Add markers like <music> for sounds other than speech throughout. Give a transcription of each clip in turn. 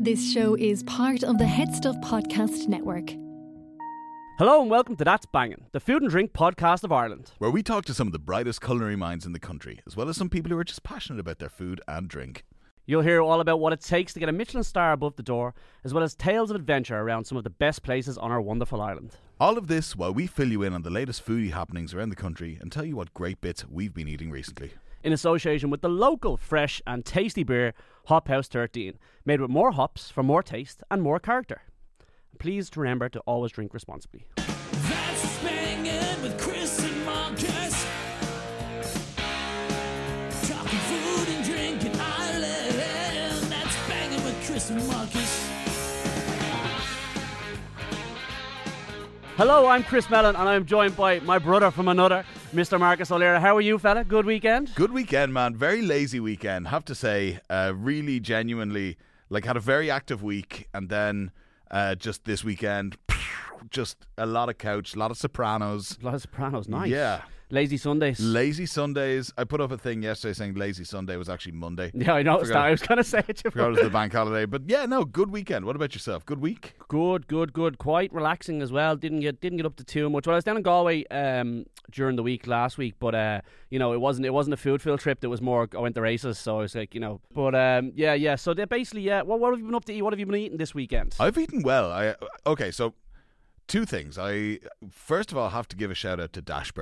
This show is part of the Head Stuff Podcast Network. Hello and welcome to That's Banging, the food and drink podcast of Ireland. where we talk to some of the brightest culinary minds in the country, as well as some people who are just passionate about their food and drink. You'll hear all about what it takes to get a Michelin star above the door, as well as tales of adventure around some of the best places on our wonderful island. All of this while we fill you in on the latest foodie happenings around the country and tell you what great bits we've been eating recently. In association with the local, fresh, and tasty beer, Hop House 13, made with more hops for more taste and more character. Please remember to always drink responsibly. Marcus. Hello, I'm Chris Mellon, and I'm joined by my brother from another, Mr. Marcus O'Laoire. How are you, fella? Good weekend? Good weekend, man. Very lazy weekend. Have to say, uh, really genuinely, like had a very active week, and then uh, just this weekend, just a lot of couch, a lot of Sopranos. A lot of Sopranos, nice. Yeah. Lazy Sundays. Lazy Sundays. I put up a thing yesterday saying lazy Sunday was actually Monday. yeah, I noticed that. I was going to say it. Forgot it was the bank holiday, but yeah, no, good weekend. What about yourself? Good week. Good, good, good. Quite relaxing as well. Didn't get didn't get up to too much. Well, I was down in Galway um, during the week last week, but uh, you know, it wasn't it wasn't a food field trip. It was more I went to races, so I was like, you know. But um, yeah, yeah. So basically, yeah. What what have you been up to? Eat? What have you been eating this weekend? I've eaten well. I okay, so two things. I first of all have to give a shout out to Dash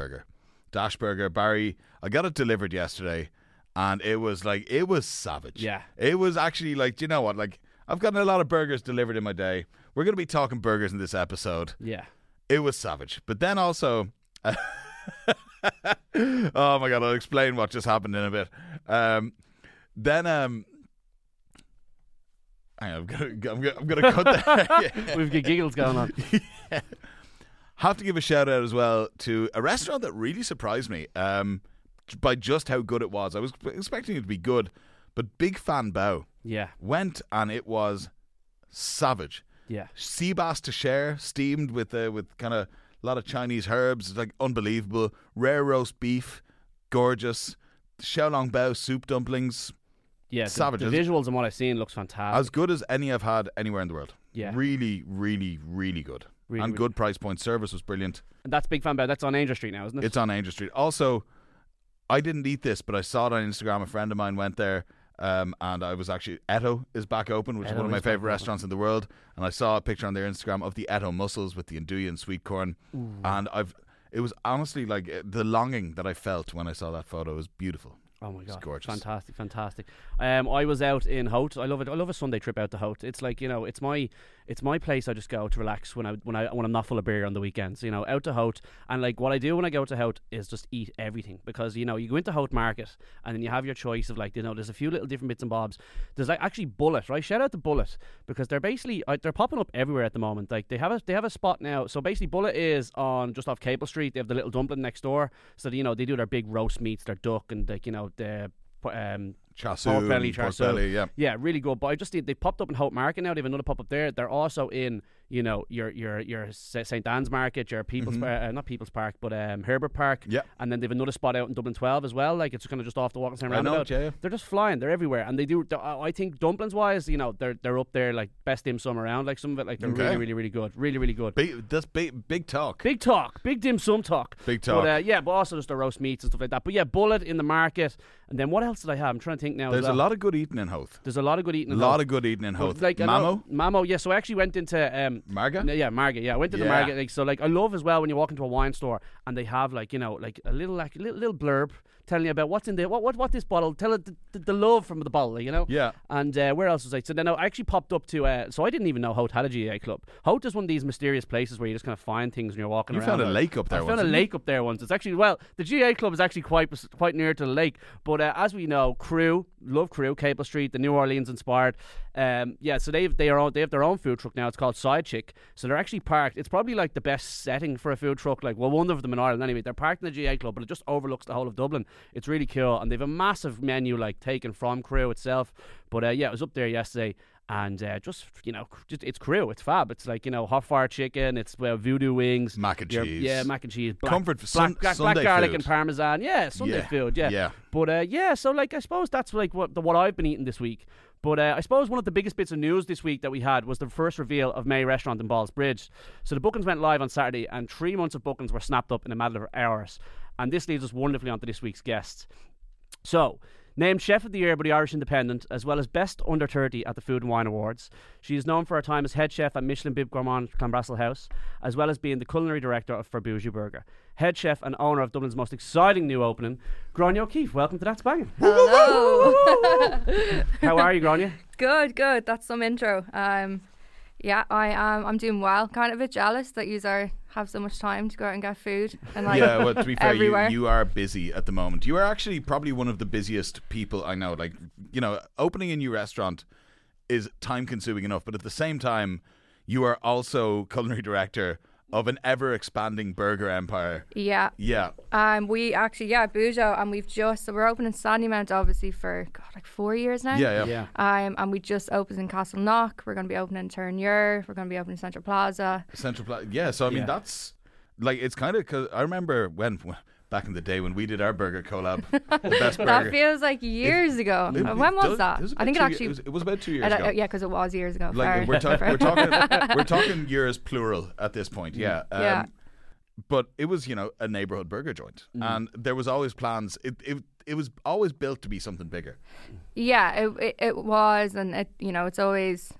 Burger. Dash Burger, Barry. I got it delivered yesterday, and it was like it was savage. Yeah. it was actually like, do you know what? Like I've gotten a lot of burgers delivered in my day. We're gonna be talking burgers in this episode. yeah. It was savage, but then also. <laughs> oh my god! I'll explain what just happened in a bit. Um, then um, on, I'm gonna, I'm gonna, I'm gonna cut that. <laughs> We've got giggles going on. <laughs> Have to give a shout out as well to a restaurant that really surprised me um, by just how good it was. I was expecting it to be good, but Big Fan Bow. Yeah, went and it was savage. yeah. Sea bass to share, steamed with uh, with kind of a lot of Chinese herbs, It's like unbelievable. Rare roast beef, gorgeous. Xiaolong Bao soup dumplings, Yeah, the, Savage, the isn't visuals and what I've seen looks fantastic. as good as any I've had anywhere in the world. Yeah. really, really, really good. Really, and really- good price point. Service was brilliant. and that's Big Fan Bear. That's on Aungier Street now, isn't it? It's on Aungier Street. Also, I didn't eat this, but I saw it on Instagram. A friend of mine went there, um, and I was actually Etto is back open, which is one of my favorite open. restaurants in the world. And I saw a picture on their Instagram of the Etto mussels with the andouille and sweet corn, and I've. It was honestly like uh, the longing that I felt when I saw that photo was beautiful. Oh my It's god, gorgeous. fantastic, fantastic. Um, I was out in Howth. I love it. I love a Sunday trip out to Howth. It's like you know, it's my, it's my place. I just go to relax when I when I when I'm not full of beer on the weekends. You know, out to Howth, and like what I do when I go to Howth is just eat everything because you know you go into Howth Market and then you have your choice of like you know there's a few little different bits and bobs. There's like actually Bullet, right? Shout out to Bullet because they're basically uh, they're popping up everywhere at the moment. Like they have a they have a spot now. So basically Bullet is on just off Capel Street. They have the little dumpling next door. So you know they do their big roast meats, their duck, and like you know the um, Char siu, pork belly, and pork belly, yeah. yeah, really good. But I just they popped up in Howth Market now. They have another pop up there. They're also in you know your your your St Dan's Market, your People's Par- uh, not People's Park, but um, Herbert Park. Mm-hmm. Yeah. and then they've another spot out in Dublin Twelve as well. Like it's kind of just off the walking I know, roundabout. yeah, yeah. They're just flying. They're everywhere, and they do. I think dumplings wise, you know, they're they're up there like best dim sum around. Like some of it, like they're Okay. really really really good, really really good. Big, that's big, big talk. Big talk, big dim sum talk. Big talk. But uh, yeah, but also just the roast meats and stuff like that. But yeah, bullet in the market, and then what else did I have? I'm trying to think now. There's a lot of good eating in Howth. There's a lot of good eating. A in lot Howth. of good eating in Howth. Like Mamo, Mamo, yeah. So I actually went into um, Marga. n- yeah, Market. Yeah, I went to the Yeah. Market. Like so, like I love as well when you walk into a wine store and they have like you know like a little like little, little blurb telling you about what's in the what what what this bottle. Tell it the, the, the love from the bottle. You know. Yeah. And uh, where else was I? So then I actually popped up to. Uh, so I didn't even know Howth had a GAA club. Howth is one of these mysterious places where you just kind of find things when you're walking You around. found a lake up there I once, found a lake up there once. It's actually well, the GAA club is actually quite quite near to the lake. But uh, as we know, Krewe love Krewe, Capel Street, the New Orleans inspired. Um, yeah, so they've they are they have their own food truck now. It's called Side Chick. So they're actually parked. It's probably like the best setting for a food truck. Like well, one of them in Ireland anyway. They're parked in the GAA club, but it just overlooks the whole of Dublin. It's really cool, and they've a massive menu like taken from Krewe itself. But uh, yeah, it was up there yesterday. And uh, just you know, just, it's crew. It's fab. It's like you know, hot fire chicken. It's uh, voodoo wings, Mac and your- cheese. Yeah, mac and cheese. Black, Comfort for black, Sun- black, black Sunday garlic food. and parmesan. Yeah, Sunday Yeah, food. Yeah, yeah. But uh, yeah, so like I suppose that's like what the, what I've been eating this week. But uh, I suppose one of the biggest bits of news this week that we had was the first reveal of May Restaurant in Ballsbridge. So the bookings went live on Saturday, and three months of bookings were snapped up in a matter of hours. And this leads us wonderfully onto this week's guests. So, named Chef of the Year by the Irish Independent, as well as Best Under 30 at the Food and Wine Awards. She is known for her time as head chef at Michelin Bib Gourmand Clanbrassil House, as well as being the culinary director of For Bujo Burger. Head chef and owner of Dublin's most exciting new opening, Gráinne O'Keefe. Welcome to That's Banging. Hello. <laughs> How are you, Gráinne? good, good. That's some intro. Um, yeah, I am. I'm doing well. Kind of a bit jealous that you are have so much time to go out and get food and like yeah, well, to be fair, you, you are busy at the moment. You are actually probably one of the busiest people I know. Like, you know, opening a new restaurant is time consuming enough, but at the same time, you are also <laughs> culinary director of an ever expanding burger empire. yeah. Yeah. Um, we actually yeah, Bujo, and we've just so we're opening Sandy Mount obviously for God like four years now. Yeah, yeah. Um, and we just opened in Castleknock. We're going to be opening Terenure. We're going to be opening Central Plaza. Central Plaza. Yeah, so I mean, Yeah. that's like, it's kind of because I remember when, back in the day when we did our burger collab, <laughs> the best burger. That feels like years ago. It- Uh, it when was does- that? was I think it actually. ye- It was, it was about two years I don't- ago. yeah, because it was years ago. like we're, ta- <laughs> we're talking we're talking years plural at this point yeah um, Yeah. but it was you know a neighborhood burger joint and there was always plans it, it it was always built to be something bigger Yeah, it, it it was, and it you know it's always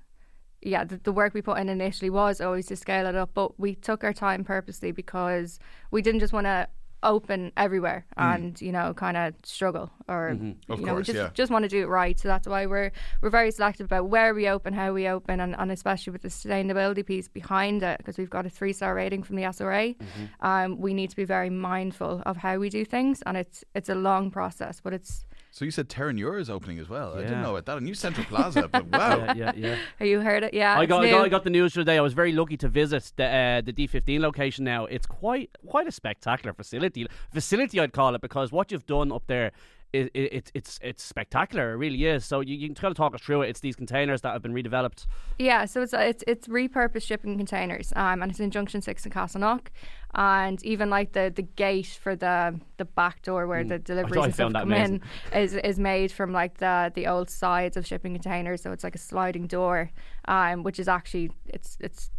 yeah the, the work we put in initially was always to scale it up, but we took our time purposely because we didn't just want to open everywhere and you know kind of struggle or Mm-hmm. Of you know we just yeah. just want to do it right. So that's why we're we're very selective about where we open, how we open, and, and especially with the sustainability piece behind it because we've got a three star rating from the SRA. Mm-hmm. Um, we need to be very mindful of how we do things, and it's it's a long process, but it's so you said Terenure is opening as well I didn't Yeah. know about that a new Central Plaza but <laughs> wow Yeah, yeah, yeah. have you heard it? Yeah, I it's got, I new. got I got the news today. I was very lucky to visit the uh, the D15 location. Now it's quite quite a spectacular facility. Facility I'd call it because what you've done up there. It, it, it's it's it's spectacular. It really is. So you, you can kind of talk us through it. It's these containers that have been redeveloped. Yeah, so it's it's it's repurposed shipping containers, um, and it's in Junction Six in Castleknock, and even like the, the gate for the the back door where the deliveries Mm. And stuff found that come in <laughs> is is made from like the the old sides of shipping containers, so it's like a sliding door, um, which is actually it's it's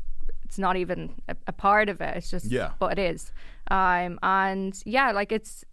it's not even a, a part of it. It's just Yeah. but it is, um, and yeah, like it's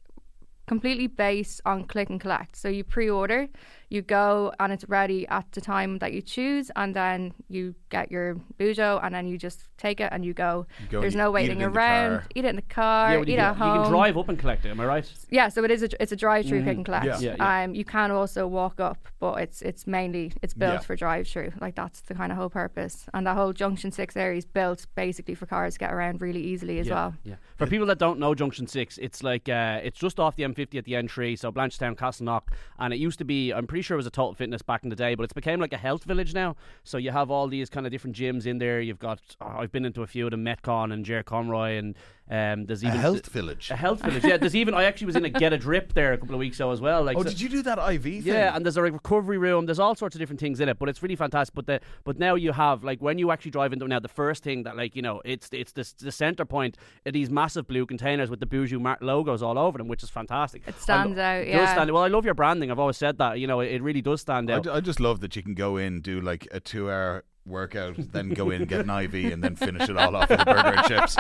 completely based on click and collect. So you pre-order, you go and it's ready at the time that you choose, and then you get your bujo, and then you just take it and you go. go There's no waiting it in the around. Eat it in the car. well, eat you, it can, at you can drive up and collect it. Am I right? Yeah, so it is a it's a drive-through click and collect. Yeah. Yeah, yeah. Um, you can also walk up, but it's it's mainly it's built Yeah. for drive-through. Like that's the kind of whole purpose, and the whole Junction Six area is built basically for cars to get around really easily as yeah, well. Yeah. For people that don't know Junction Six, it's like uh, it's just off the M50 at the N3, so Blanchardstown, Castleknock, and it used to be. I'm pretty sure it was a Total Fitness back in the day, but it's became like a health village now. So you have all these kind of different gyms in there. You've got oh, I've been into a few of them, Metcon and Jer Conroy, and um, there's even a even health village a health village. Yeah, there's even I actually was in a Get a Drip there a couple of weeks ago as well. Like oh so- did you do that IV thing yeah, and there's a recovery room. There's all sorts of different things in it, but it's really fantastic. But the but now you have like when you actually drive into now, the first thing that like you know it's it's the the center point are these massive blue containers with the Bujo mar- logos all over them, which is fantastic. It stands lo- out, it does yeah. stand- well, I love your branding. I've always said that. You know, it, it really does stand I, out. ju- I just love that you can go in do like a two hour workout then go in get an <laughs> IV and then finish it all off with a burger and chips.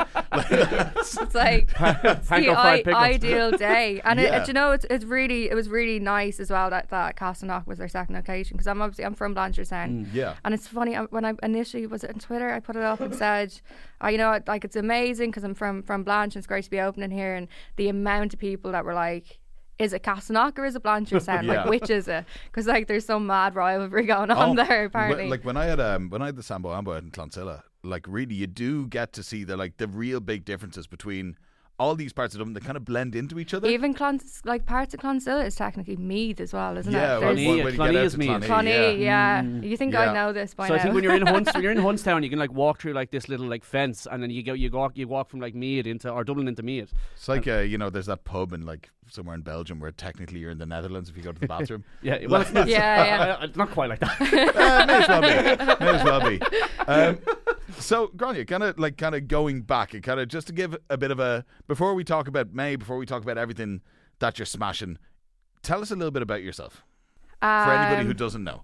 It's <laughs> like it's the I- ideal day, <laughs> and it, Yeah. it, you know it's, it's really it was really nice as well that that Castleknock was their second location because I'm obviously I'm from Blanchardstown, yeah. And it's funny uh, when I initially was on Twitter I put it up and said, oh, you know like it's amazing because I'm from from Blanche and it's great to be opening here, and the amount of people that were like. Is it Castleknock or is it Blanchardstown? Yeah. Like, which is it? Because like, there's some mad rivalry <laughs> going on Oh, there. wh- Apparently, like when I had um when I had the Sambo Ambo in Clonsilla, like really you do get to see the like the real big differences between all these parts of Dublin that kind of blend into each other. even Clons, like parts of Clonsilla is technically Meath as well, isn't yeah, it? well, There's- Clonee- when, when Clonee is to Meath. Clonee, Clonee, yeah. yeah. You think Yeah. I know this by So now? So I think when you're in Hunts, when <laughs> you're in Huntstown, you can like walk through like this little like fence, and then you go you walk you walk from like Meath into or Dublin into Meath. It's like uh, you know, there's that pub in like somewhere in Belgium where technically you're in the Netherlands if you go to the <laughs> bathroom. Yeah, well, it's not, Yeah, yeah. <laughs> uh, not quite like that. uh, may as well be. May as well be. Um, so, Gráinne, kind of like kind of going back and kind of just to give a bit of a before we talk about May, before we talk about everything that you're smashing, tell us a little bit about yourself for anybody Um, who doesn't know.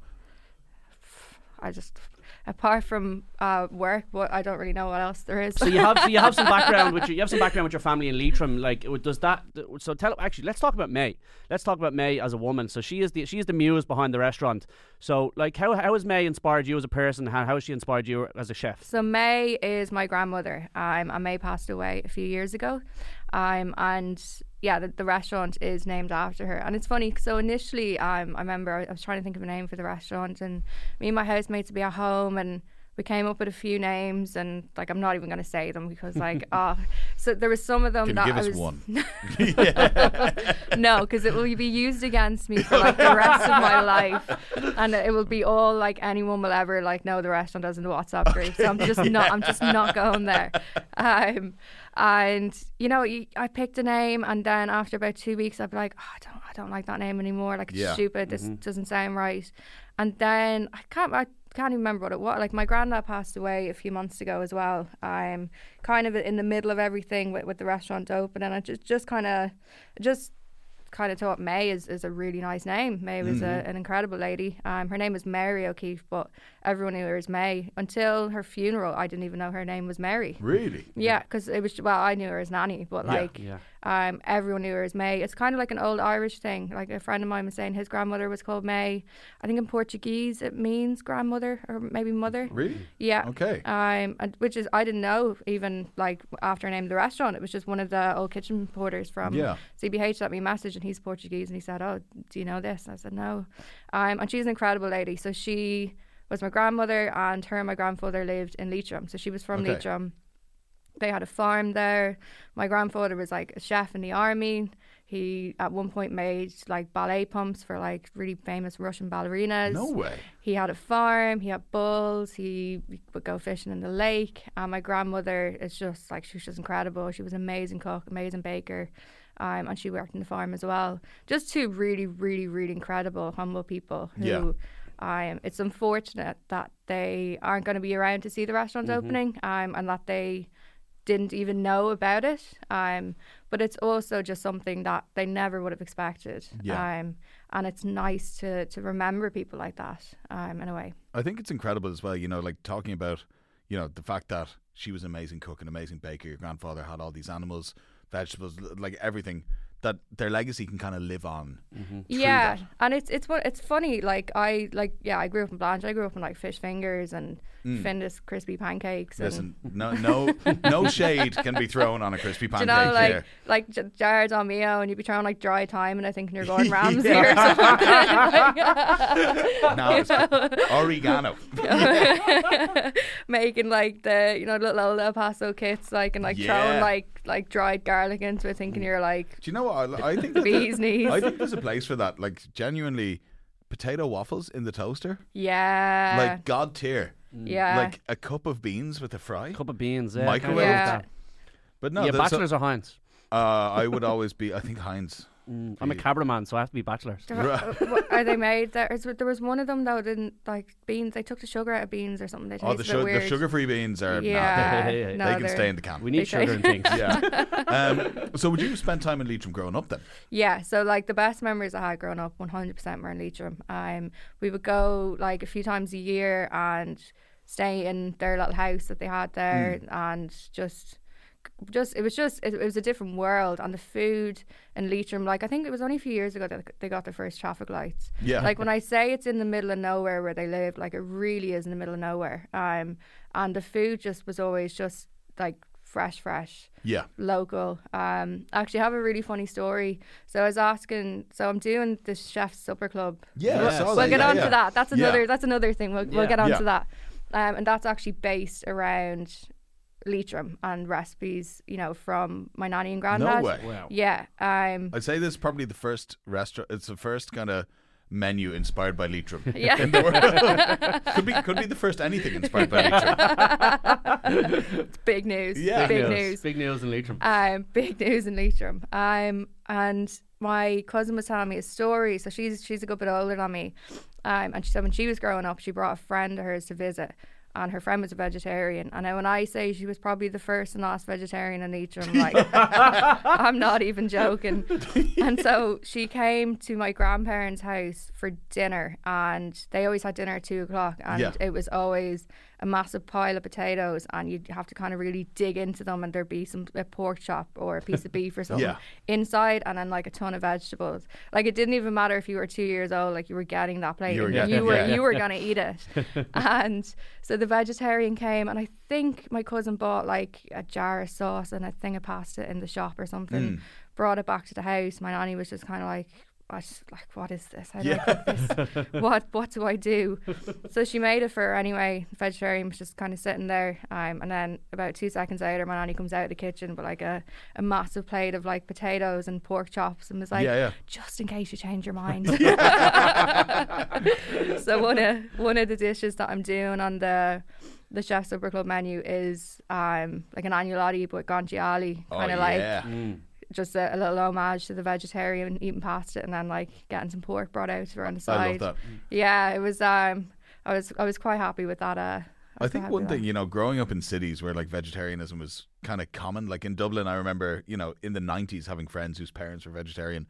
I just apart from uh, work, what I don't really know what else there is. So you have so you have some <laughs> background with your, you have some background with your family in Leitrim. Like, does that? So tell actually, let's talk about May. Let's talk about May as a woman. So she is the she is the muse behind the restaurant. So like, how how has May inspired you as a person? How how has she inspired you as a chef? So May is my grandmother. Um, and May passed away a few years ago. Um, and yeah, the, the restaurant is named after her. And it's funny. So initially, um, I remember I was trying to think of a name for the restaurant, and me and my housemates would be at home, and we came up with a few names, and like I'm not even going to say them because <laughs> like ah, so there was some of them Can that you give I us was one? <laughs> no, <laughs> because it will be used against me for like the rest of my life, and it will be all like anyone will ever like know the restaurant as in the WhatsApp group. So I'm just not, I'm just not going there. Um, and you know, I picked a name, and then after about two weeks, I'd be like, oh, I don't, I don't like that name anymore. Like it's Yeah. stupid. This doesn't sound right. And then I can't, I can't even remember what it was. Like my granddad passed away a few months ago as well. I'm kind of in the middle of everything with, with the restaurant open, and I just, just kind of, just kind of thought May is, is a really nice name. May was a, an incredible lady. Um, her name was Mary O'Keefe, but everyone knew her as May until her funeral. I didn't even know her name was Mary. really? Yeah, because it was well, I knew her as Nanny, but Yeah. like, Yeah. um, everyone knew her as May. It's kind of like an old Irish thing. Like a friend of mine was saying, his grandmother was called May. I think in Portuguese it means grandmother or maybe mother. Really? Yeah. Okay. Um, and- which is I didn't know even like after I named the restaurant. It was just one of the old kitchen porters from Yeah. CBH sent me a message, and he's Portuguese, and he said, "Oh, do you know this?" And I said, "No." Um, and she's an incredible lady. So she was my grandmother, and her and my grandfather lived in Leitrim. So she was from Okay. Leitrim. They had a farm there. My grandfather was like a chef in the army. He at one point made like ballet pumps for like really famous Russian ballerinas. No way. He had a farm, he had bulls, he would go fishing in the lake. And my grandmother is just like, she was just incredible. She was an amazing cook, amazing baker. Um, and she worked in the farm as well. Just two really, really, really incredible, humble people who. Yeah. Um, it's unfortunate that they aren't going to be around to see the restaurant opening um, and that they didn't even know about it. Um, but it's also just something that they never would have expected. Yeah. Um, and it's nice to, to remember people like that um, in a way. I think it's incredible as well, you know, like talking about, you know, the fact that she was an amazing cook, an amazing baker. Your grandfather had all these animals, vegetables, like everything. That their legacy can kind of live on. through yeah, that. and it's it's what it's funny. Like I like yeah, I grew up in Blanche. I grew up in like fish fingers and Findus crispy pancakes. Mm. Listen, no, no, no <laughs> shade can be thrown on a crispy do you pancake know, like here. like j- jars on Mio, and you'd be throwing like dry thyme, and I think you're going <laughs> Ramsay Yeah. or something. <laughs> No, it's oregano. making like the you know little old El Paso kits like and like Yeah. throwing like like dried garlic into it, thinking you're like Do you know what? I, I think bees knees. I think there's a place for that. Like genuinely, potato waffles in the toaster, yeah, like god tier. Yeah, Like a cup of beans with a fry. Cup of beans. Yeah, Microwave can't Yeah. But no, yeah, there's a- bachelors or Heinz. uh, I would always be. I think Heinz. Mm, I'm a Cabra man, so I have to be bachelors. There were- uh, what- are they made? There, is, there was one of them that Didn't like beans. They took the sugar out of beans or something. They Oh, the, tasted su- weird. the sugar-free beans are. Yeah, Yeah, yeah, no, they can stay in the can. We need They sugar say- and things. yeah. <laughs> Um, so, would you spend time in Leitrim growing up then? Yeah, so like the best memories I had growing up, 100% were in Leitrim. Um, we would go like a few times a year and stay in their little house that they had there, and just, just it was just it, it was a different world. And the food in Leitrim, like I think it was only a few years ago that they got their first traffic lights. Yeah. Like when I say it's in the middle of nowhere where they live, like it really is in the middle of nowhere. Um, and the food just was always just like fresh, fresh Yeah. local. Um, actually, I have a really funny story. So I was asking. So I'm doing the chef's supper club. Yeah, we'll, saw we'll that, get yeah, on yeah. to that. That's Yeah. another. That's another thing. We'll, we'll get on Yeah. to that. Um, and that's actually based around Leitrim and recipes. You know, from my nanny and granddad. No way. Wow. Yeah. Um. I'd say this is probably the first restaurant. It's the first kind of menu inspired by Leitrim. <laughs> Yeah. In the world. <laughs> could be could be the first anything inspired by Leitrim. <laughs> it's big news. Yeah. Big news. news. Big news in Leitrim. Um, big news in Leitrim. Um, and my cousin was telling me a story. So she's she's a good bit older than me. Um, and she said when she was growing up, she brought a friend of hers to visit. And her friend was a vegetarian. And when I say she was probably the first and last vegetarian in Leitrim, like <laughs> I'm not even joking. And so she came to my grandparents' house for dinner, and they always had dinner at two o'clock, and Yeah. it was always a massive pile of potatoes, and you'd have to kind of really dig into them, and there'd be some a pork chop or a piece of beef or <laughs> something Yeah. inside, and then like a ton of vegetables. Like it didn't even matter if you were two years old, like you were getting that plate, You were you were you were gonna <laughs> eat it. and so the vegetarian came, and I think my cousin bought like a jar of sauce and a thing of pasta in the shop or something. Mm. Brought it back to the house. My nanny was just kind of like. What, like what is this? How do Yeah. I cook this? <laughs> what what do I do? so she made it for her anyway. The vegetarian was just kind of sitting there, um, and then about two seconds later, my nanny comes out of the kitchen with like a, a massive plate of like potatoes and pork chops, and was like, Yeah, yeah. "Just in case you change your mind." <laughs> <laughs> so one of one of the dishes that I'm doing on the the Chef Supper Club menu is um like an agnolotti but guanciale, Oh, kind of like yeah. Just a, a little homage to the vegetarian eating pasta and then like getting some pork brought out for on the side. I side. love that. Yeah, it was. Um, I was I was quite happy with that. Uh, I was quite think one thing, you know, growing up in cities where like vegetarianism was kind of common, like in Dublin, I remember, you know, in the 90s having friends whose parents were vegetarian.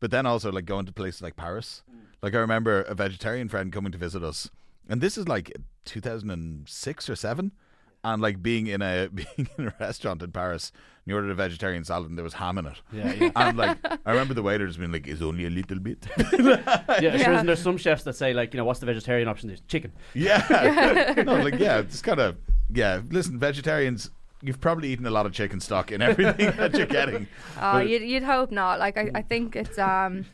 But then also like going to places like Paris. Like I remember a vegetarian friend coming to visit us. And this is like 2006 or 7 and like being in a <laughs> being in a restaurant in Paris, and you ordered a vegetarian salad and there was ham in it. Yeah, yeah. <laughs> And like I remember the waiter just being like, "It's only a little bit." <laughs> Yeah, sure. Yeah. Isn't there some chefs that say like, you know, what's the vegetarian option? There's chicken. Yeah. <laughs> no, like yeah, it's kind of yeah. Listen, vegetarians, you've probably eaten a lot of chicken stock in everything that you're getting. Oh, But- you'd, you'd hope not. Like I, I think it's um,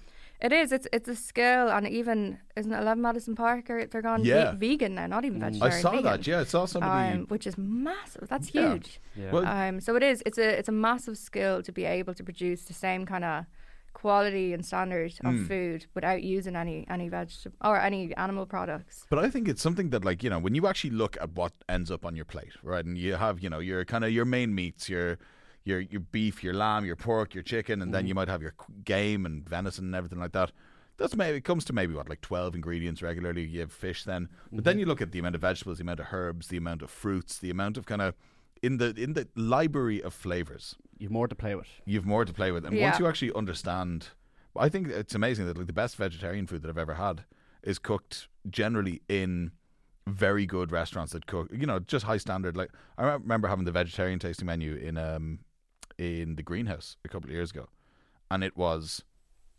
it is. It's it's a skill, and even isn't it Eleven Madison Park? Or they're gone ve- Yeah. vegan now, not even vegetarian. I vegetarian. saw vegan. that. Yeah, I saw somebody. Um, which is massive. That's Yeah. huge. Yeah. well, Um, so it is. It's a it's a massive skill to be able to produce the same kind of quality and standard of Mm. food without using any any vegetable or any animal products. But I think it's something that, like, you know, when you actually look at what ends up on your plate, right, and you have, you know, your kind of your main meats, your your your beef, your lamb, your pork, your chicken, and then you might have your game and venison and everything like that. That's maybe it comes to maybe what like twelve ingredients regularly. You have fish then, but then you look at the amount of vegetables, the amount of herbs, the amount of fruits, the amount of kind of in the in the library of flavors. You've more to play with. You've more to play with, and Yeah. once you actually understand, I think it's amazing that like the best vegetarian food that I've ever had is cooked generally in very good restaurants that cook, you know, just high standard. Like I remember having the vegetarian tasting menu in um in the greenhouse a couple of years ago, and it was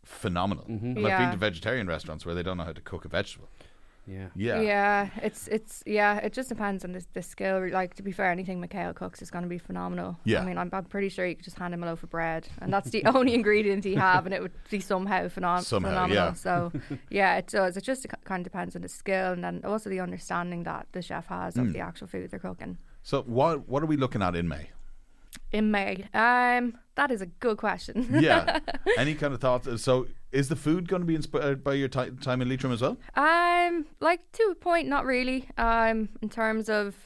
phenomenal. And I've been to vegetarian restaurants where they don't know how to cook a vegetable. Yeah. Yeah, Yeah, it's it's yeah, it just depends on the the skill. Like to be fair, anything Mickael cooks is going to be phenomenal. Yeah. I mean, I'm, I'm pretty sure you could just hand him a loaf of bread, and that's the <laughs> only ingredient he have, and it would be somehow, phenom- Somehow, phenomenal. yeah. So yeah, it does. It just kind of depends on the skill, and then also the understanding that the chef has Hmm. of the actual food they're cooking. So what what are we looking at in May? In May, um, that is a good question. <laughs> Yeah. Any kind of thoughts? So is the food going to be inspired by your ti time in Leitrim as well? Um, like to a point, not really. Um, in terms of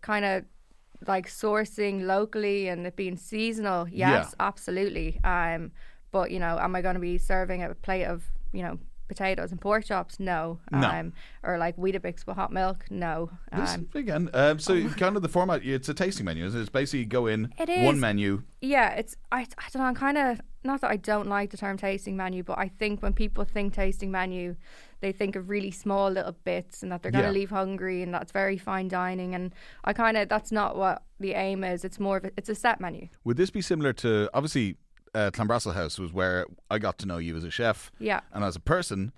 kind of like sourcing locally and it being seasonal, yes, absolutely. Um, but you know, am I going to be serving a plate of you know potatoes and pork chops? No. No. Um, or like Weetabix with hot milk? No. This, Um, again, um, so kind of the format, it's a tasting menu. isn't it? It's basically you go in, It one menu. yeah, it's I, I don't know. I'm kind of not that I don't like the term tasting menu, but I think when people think tasting menu, they think of really small little bits and that they're going to Yeah. leave hungry and that's very fine dining. And I kind of that's not what the aim is. It's more of a, it's a set menu. Would this be similar to, obviously, uh, Clanbrassil House was where I got to know you as a chef Yeah. and as a person.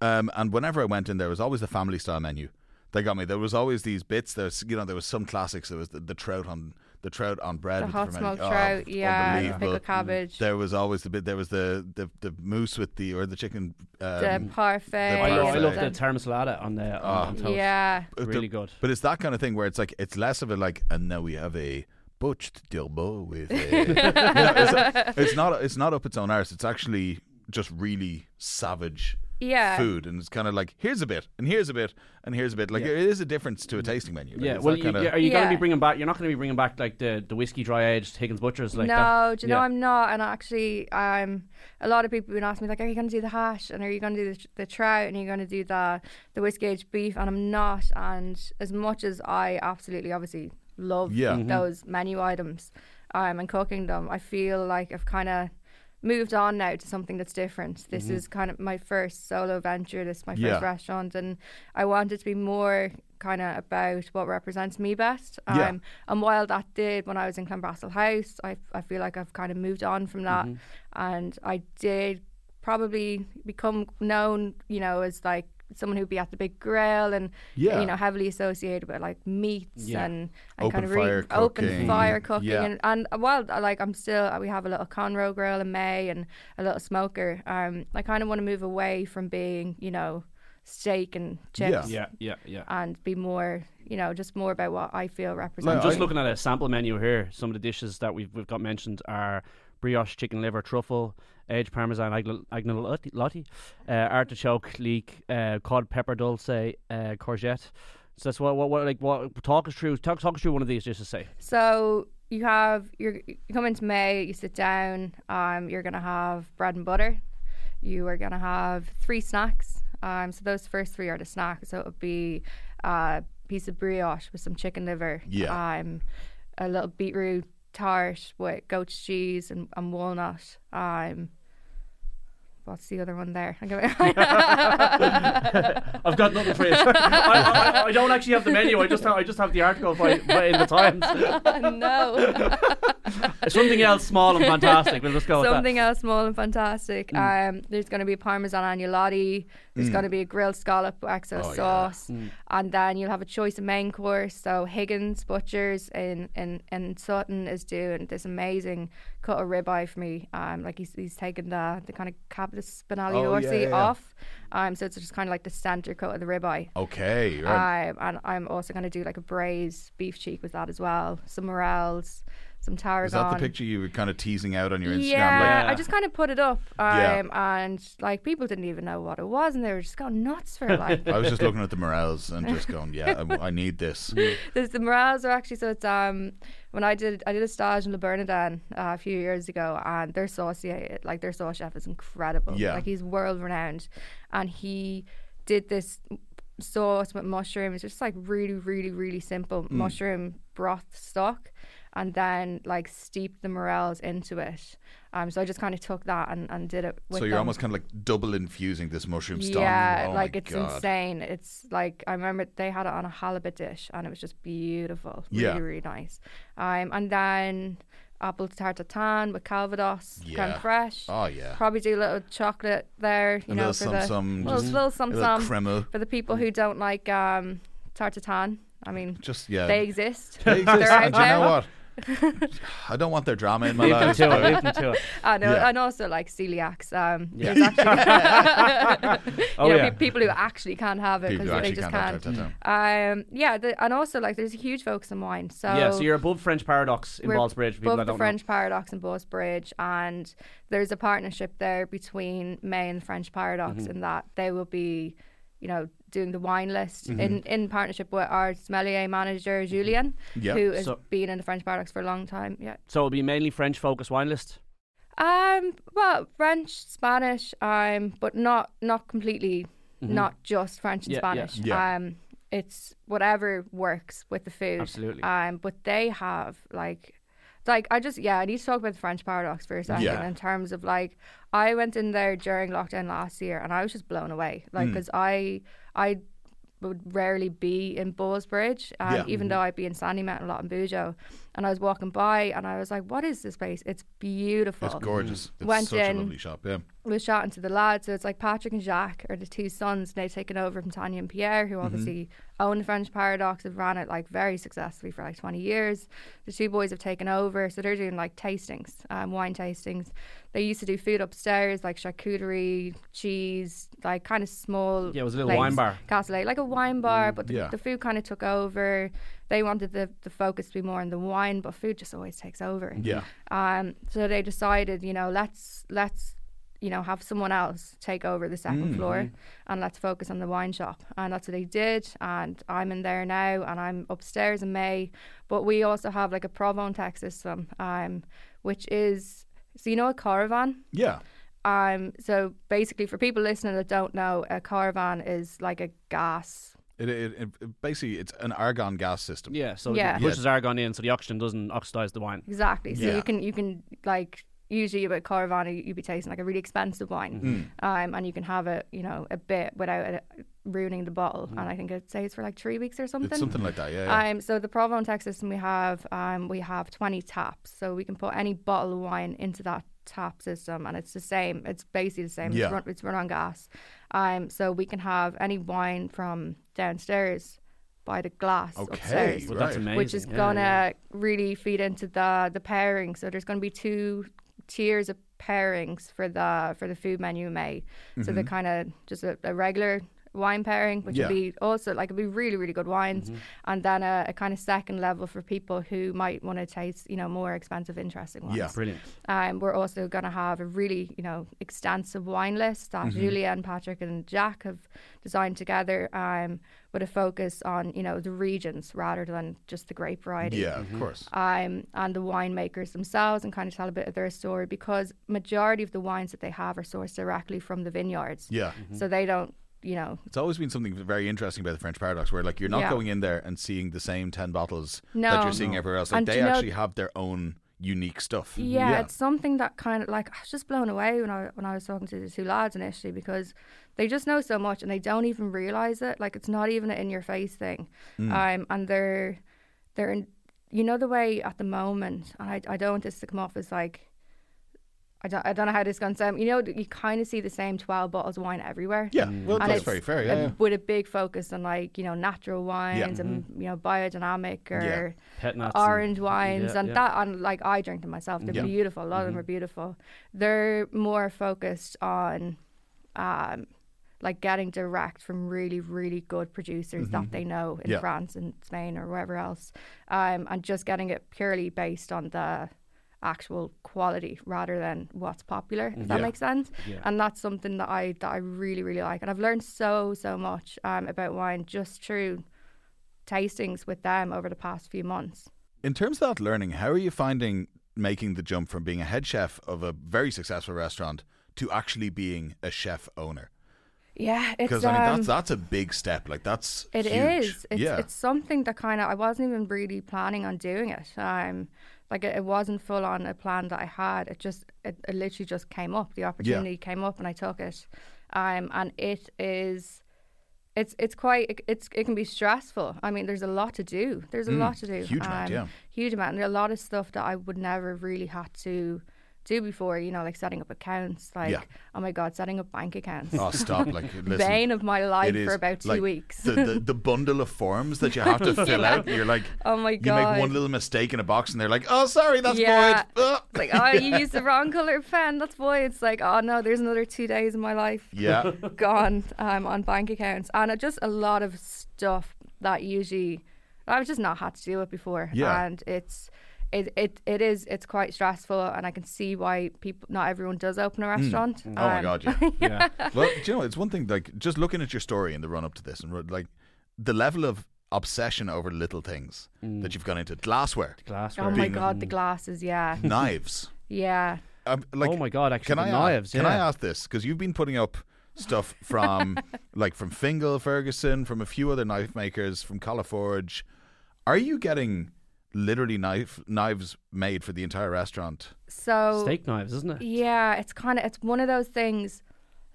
Um, and whenever I went in, there was always the family style menu. They got me. There was always these bits. There's, you know, there was some classics. There was the, the trout on the trout on bread. The hot smoked oh, trout, yeah, the pickled cabbage, There was always the bit. There was the the, the moose with the or the chicken. the Um, parfait. I, love, I love the and taramasalata on the on, on toast. yeah. the- Really good. But it's that kind of thing where it's like it's less of a like, and now we have a butched dilbo with. A, You know, it's, it's not it's not up its own arse. It's actually just really savage Yeah. food, and it's kind of like here's a bit, and here's a bit, and here's a bit. Like Yeah. it is a difference to a tasting menu. Like, Yeah, well, you, kinda... are you going to be bringing back? You're not going to be bringing back like the, the whiskey dry aged Higgins Butchers like no, that. do you know Yeah. I'm not. And actually, um, a lot of people have been asking me like, "Are you going to do the hash? And are you going to do the, the trout? And are you going to do the the whiskey aged beef?" And I'm not. And as much as I absolutely, obviously, love Yeah. Mhm. those menu items, um, and cooking them, I feel like I've kind of moved on now to something that's different. This is kind of my first solo venture. This is my first Yeah. restaurant, and I want it to be more kind of about what represents me best. Um, Yeah. And while that did, when I was in Clanbrassil House, I, I feel like I've kind of moved on from that, and I did probably become known, you know, as like someone who'd be at the big grill and Yeah. you know heavily associated with like meats Yeah. and, and Open kind of fire open fire cooking Yeah. and and while uh, like I'm still we have a little Konro grill in May and a little smoker um I kind of want to move away from being you know steak and chips Yeah, yeah, yeah. and be more you know just more about what I feel represents I'm just looking at a sample menu here. Some of the dishes that we've we've got mentioned are brioche chicken liver truffle, aged parmesan agno- agnolotti, uh, artichoke leek, uh, cod pepper dulce, uh, courgette. So that's what, what what like what talk us through talk talk us through one of these just to say. So you have you're, you come into May, you sit down. Um, you're gonna have bread and butter. You are gonna have three snacks. Um, so those first three are the snacks. So it would be a piece of brioche with some chicken liver. Yeah. Um, a little beetroot tart with goat cheese and, and walnut. Um, what's the other one there? <laughs> I've got nothing for you. <laughs> I, I, I don't actually have the menu. I just have, I just have the article by, by in the Times. <laughs> no. Something else small and fantastic. We'll just go with that. Something else small and fantastic. Um, there's going to be a Parmesan agnolotti. There's going to be a grilled scallop with XO Oh, yeah. sauce. And then you'll have a choice of main course. So Higgins Butchers in, in, in Sutton is doing this amazing cut of ribeye for me. Um, like he's, he's taken the, the kind of capitis spinali Oh, yeah, yeah, yeah. off. Um, so it's just kind of like the center cut of the ribeye. okay, right. Um, and I'm also going to do like a braised beef cheek with that as well. Some morels, some tarragon. Is that the picture you were kind of teasing out on your Instagram? Yeah, Like, Yeah. I just kind of put it up, um, Yeah. and like people didn't even know what it was, and they were just going nuts for it. Like, <laughs> I was just looking at the morels and just going, yeah, I, I need this. <laughs> there's the morels are actually so it's um when I did I did a stage in Le Bernardin uh, a few years ago, and their saucier like their sauce chef is incredible. Yeah. like he's world renowned, and he did this sauce with mushrooms, just like really, really, really simple Mm. mushroom broth stock, and then like steeped the morels into it. Um, so I just kind of took that and, and did it. With So you're them. almost kind of like double infusing this mushroom stock. Yeah, oh like it's God. insane. It's like I remember they had it on a halibut dish, and it was just beautiful. Really, Yeah. really nice. Um, and then apple tarte tatin with calvados, Yeah. creme fraiche. Oh yeah. Probably do a little chocolate there, you a know, little for some the some, little, little some a little some crema. for the people who don't like um, tarte tatin. I mean, Just yeah. they exist. They <laughs> exist, They're out and do you know what? I don't want their drama in my Leave them life. to it. I- Leave them to it. <laughs> I know, Yeah. and also like celiacs. Um, Yeah. actually, Oh, <laughs> <laughs> you know, yeah. pe- people who actually can't have it because they just can't can't. Um, yeah, the, and also like there's a huge focus on wine. So yeah, so you're above French Paradox in we're Ballsbridge. above the don't French Paradox and Bridge, and there's a partnership there between May and the French Paradox Mm-hmm. in that they will be, you know, doing the wine list Mm-hmm. in in partnership with our sommelier manager Julien, Yeah. who has So- been in the French Paradox for a long time. Yeah. So it'll be mainly French focused wine list. Um. Well, French, Spanish. Um. But not not completely. Not just French and Mm-hmm. Yeah, yeah. Spanish. Yeah. Um. It's whatever works with the food. Absolutely. Um. But they have like. Like I just yeah I need to talk about the French paradox for a second Yeah. in terms of like I went in there during lockdown last year and I was just blown away like because I I would rarely be in Ballsbridge, um, Yeah. even though I'd be in Sandy Mountain a lot in Bujo. And I was walking by and I was like, what is this place? It's beautiful. It's gorgeous. It's Went such in. a lovely shop. Yeah. was chatting to the lads. So it's like Patrick and Jacques are the two sons. They've taken over from Tanya and Pierre, Mm-hmm. who obviously own the French Paradox, have ran it like very successfully for like 20 years. The two boys have taken over. So they're doing like tastings, um, wine tastings. They used to do food upstairs, like charcuterie, cheese, like kind of small. Yeah, it was a little plates. wine bar. Castellet, like a wine bar, but the, yeah. the food kind of took over. They wanted the, the focus to be more on the wine, but food just always takes over. Yeah. Um, so they decided, you know, let's let's you know, have someone else take over the 2nd floor and let's focus on the wine shop. And that's what they did. And I'm in there now and I'm upstairs in May. But we also have like a Provone tech system, um, which is, so you know a Coravin? Yeah. Um, so basically, for people listening that don't know, a Coravin is like a gas. It, it, it, it- basically it's an argon gas system. Yeah, so Yeah. it pushes argon in so the oxygen doesn't oxidize the wine. Exactly. So Yeah. you can you can like usually with Coravin you- you'd be tasting like a really expensive wine, um, and you can have it you know a bit without it ruining the bottle. And I think it stays for like three weeks or something. It's something like that. Yeah. yeah. Um, so the Provone tech system we have, um, we have 20 taps. So we can put any bottle of wine into that tap system and it's the same. It's basically the same. Yeah. It's, run, it's run on gas. Um, so we can have any wine from downstairs by the glass Okay. upstairs. Well, that's amazing. Which is Yeah, gonna yeah. really feed into the the pairing. So there's gonna be two tiers of pairings for the for the food menu in May. So the kind of just a, a regular wine pairing, which Yeah. would be also like it'd be really really good wines, and then a, a kind of second level for people who might want to taste you know more expensive, interesting wines. Yeah. Brilliant. Um, we're also going to have a really, you know, extensive wine list that Julia and Patrick and Jacques have designed together, um, with a focus on, you know, the regions rather than just the grape variety. yeah, of course. Um, and the winemakers themselves and kind of tell a bit of their story because majority of the wines that they have are sourced directly from the vineyards. Yeah. So they don't, you know, It's always been something very interesting about the French Paradox, where like you're not Yeah. going in there and seeing the same ten bottles that you're seeing everywhere else. Like And they do you know- actually have their own unique stuff. Yeah, it's something that kind of like I was just blown away when I when I was talking to the two lads initially because they just know so much and they don't even realize it. Like it's not even an in your face thing, um, and they're they're in, you know the way at the moment, and I I don't want this to come off as like. I don't, I don't know how this is going to sound. You know, you kind of see the same 12 bottles of wine everywhere. Yeah, well, And that's very fair. a- Yeah, yeah. With a big focus on like, you know, natural wines and, you know, biodynamic or Pet nats. and- orange wines yeah, and yeah. that and like I drink them myself. They're Yeah. beautiful. A lot of them are beautiful. They're more focused on um like getting direct from really, really good producers that they know in Yeah. France and Spain or wherever else. Um and just getting it purely based on the actual quality rather than what's popular, if that Yeah. makes sense. Yeah. And that's something that I that I really, really like. And I've learned so, so much um about wine just through tastings with them over the past few months. In terms of that learning, how are you finding making the jump from being a head chef of a very successful restaurant to actually being a chef owner? Yeah, Because I mean, um, that's that's a big step. Like that's It huge. is. It's, yeah. it's something that kind of I wasn't even really planning on doing it. Um, like it, it wasn't full on a plan that I had. It just it, it literally just came up. The opportunity came up and I took it. Um, and it is. It's it's quite it- it's it can be stressful. I mean, there's a lot to do. There's a lot to do. Mm, huge amount, Um, yeah. Huge amount. And a lot of stuff that I would never really had to do before. You know, like setting up accounts. Like Yeah. oh my god, setting up bank accounts. oh, stop! Like, <laughs> listen, Bane of my life for about two like, weeks. the, the the <laughs> bundle of forms that you have to <laughs> fill out. You're like, Oh my God. you make one little mistake in a box, and they're like, "Oh, sorry, that's Yeah. void." It's like, oh, you used the wrong color pen. That's why it's like, oh no, there's another two days of my life yeah, gone um, on bank accounts, and it just a lot of stuff that usually I've just not had to deal with before, Yeah. and it's. It, it it is it's quite stressful and I can see why people not everyone does open a restaurant. Oh my Um, god, <laughs> yeah. Yeah. well, do you know, it's one thing like just looking at your story in the run up to this, and like the level of obsession over little things that you've gone into glassware, Glassware. Oh my being- god, the glasses, yeah, <laughs> knives. yeah. Um, like, oh my god! Actually, can the I knives. ask, can I ask this because you've been putting up stuff from <laughs> like from Fingal Ferguson, from a few other knife makers, from Califorge. Are you getting literally knife knives made for the entire restaurant? So steak knives, isn't it? Yeah, it's kind of it's one of those things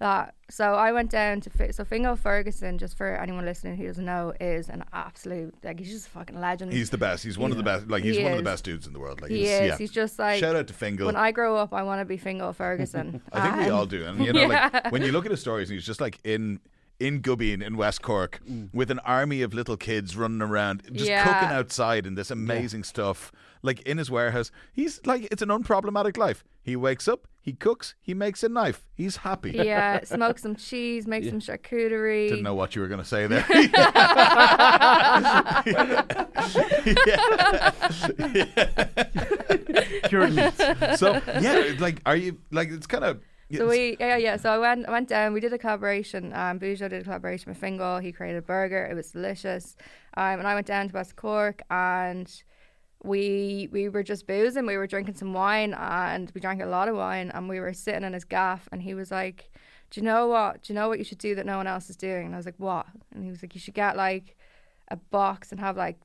that. So I went down to Fi- so Fingal Ferguson. Just for anyone listening who doesn't know, is an absolute like he's just a fucking legend. He's the best. He's one of the best. Like he's He one of the best dudes in the world. Like he he's, is. Yeah. He's just like Shout out to Fingal. when I grow up, I want to be Fingal Ferguson. <laughs> I think we Um, all do. And you know, <laughs> yeah. like when you look at his stories, he's just like in in Gubbeen in West Cork mm. with an army of little kids running around, just Yeah. cooking outside and this amazing stuff. Like in his warehouse, he's like it's an unproblematic life. He wakes up, he cooks, he makes a knife. He's happy. Yeah, <laughs> smoke some cheese, make some charcuterie. Didn't know what you were going to say there. <laughs> <laughs> Cured meats. so yeah, like are you like it's kind of So we yeah yeah. So I went I went down. We did a collaboration. Um, Bujo did a collaboration with Fingal. He created a burger. It was delicious. Um, and I went down to West Cork and we we were just boozing. We were drinking some wine and we drank a lot of wine. And we were sitting in his gaff. And he was like, "Do you know what? Do you know what you should do that no one else is doing?" And I was like, "What?" And he was like, "You should get like a box and have like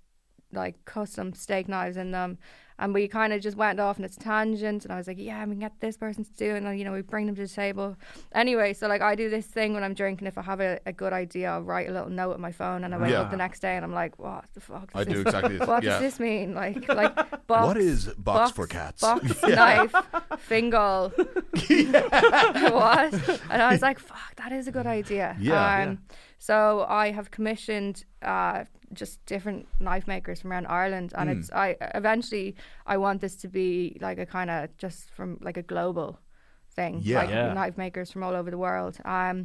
like custom steak knives in them." And we kind of just went off on its tangent, and I was like, "Yeah, we can get this person to do," it. and then, you know, we bring them to the table. Anyway, so like I do this thing when I'm drinking. If I have a, a good idea, I'll write a little note on my phone, and I wake Yeah. up the next day, and I'm like, "What the fuck?" I does do this- exactly <laughs> this. What yeah. does this mean? Like, <laughs> like box, What is box for cats? Box <laughs> knife, fingal. what? And I was like, "Fuck, that is a good idea." Yeah, Um, So I have commissioned uh, just different knife makers from around Ireland, and Hmm. it's I eventually I want this to be like a kind of just from like a global thing, Yeah. like Yeah. knife makers from all over the world. Um,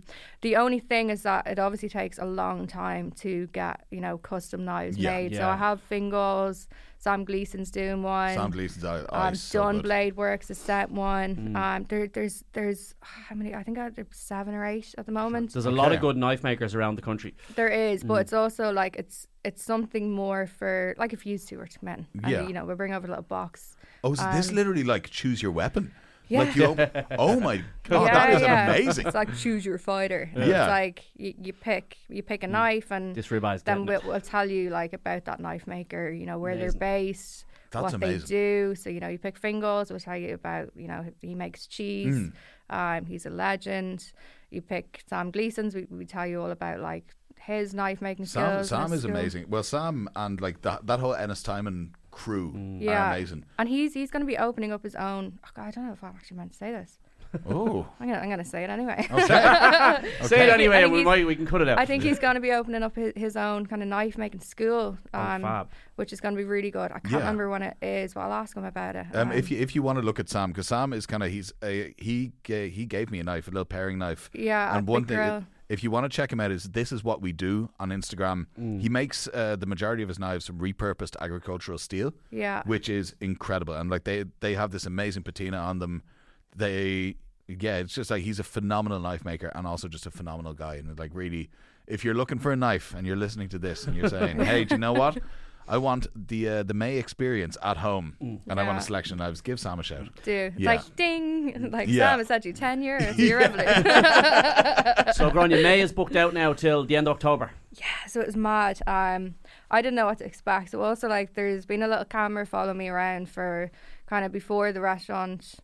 the only thing is that it obviously takes a long time to get you know custom knives Yeah. made. So I have Fingals, Sam Gleason's doing one. Sam Gleason's eye. Um, eyes so good. Blade Works is set one. Mm. Um, there, there's, there's how many? I think I- there's seven or eight at the moment. There's a lot Okay. of good knife makers around the country. There is, Mm. but it's also like it's it's something more for like if you two were to come in, and Yeah. you know we bring over a little box. Oh, is this um, literally like choose your weapon? Yeah. Like you. Op- <laughs> oh my god, yeah, that is yeah. amazing. It's like choose your fighter. Yeah. It's like you, you pick you pick Mm. a knife and This rebuys then we'll, we'll tell you like about that knife maker. You know where Amazing. they're based, That's what amazing. they do. So you know you pick Fingals. We'll tell you about you know he makes cheese. Mm. Um, he's a legend. You pick Sam Gleason's. We, we tell you all about like his knife making Sam, skills. and Sam is skill. amazing. Well, Sam and like that that whole Ennistymon crew Mm. are Yeah. amazing. And he's he's going to be opening up his own. oh, God, I don't know if I'm actually meant to say this. Oh, <laughs> I'm gonna I'm gonna say it anyway. okay. <laughs> Say it I anyway, think we he's- might we can cut it out. I think he's going to be opening up his, his own kind of knife making school, Oh, um, fab. which is going to be really good. I can't Yeah. remember when it is, but I'll ask him about it. Um, if you if you want to look at Sam, because Sam is kind of he's a, he ga- he gave me a knife, a little paring knife. yeah, and a one big thing, girl. If you want to check him out, is this is what we do on Instagram. Mm. He makes uh, the majority of his knives from repurposed agricultural steel, yeah, which is incredible. And like they they have this amazing patina on them. They yeah, it's just like he's a phenomenal knife maker and also just a phenomenal guy. And like really, if you're looking for a knife and you're listening to this and you're saying, <laughs> hey, do you know what? I want the uh, the Mae experience at home, and I want a selection I was Give Sam a shout. do yeah. like ding, <laughs> like Yeah. Sam has said you ten years, <laughs> you're revenue. <laughs> So Gráinne Mae is booked out now till the end of October. Yeah, so it was mad. Um, I didn't know what to expect. So also like there's been a little camera following me around for kind of before the restaurant,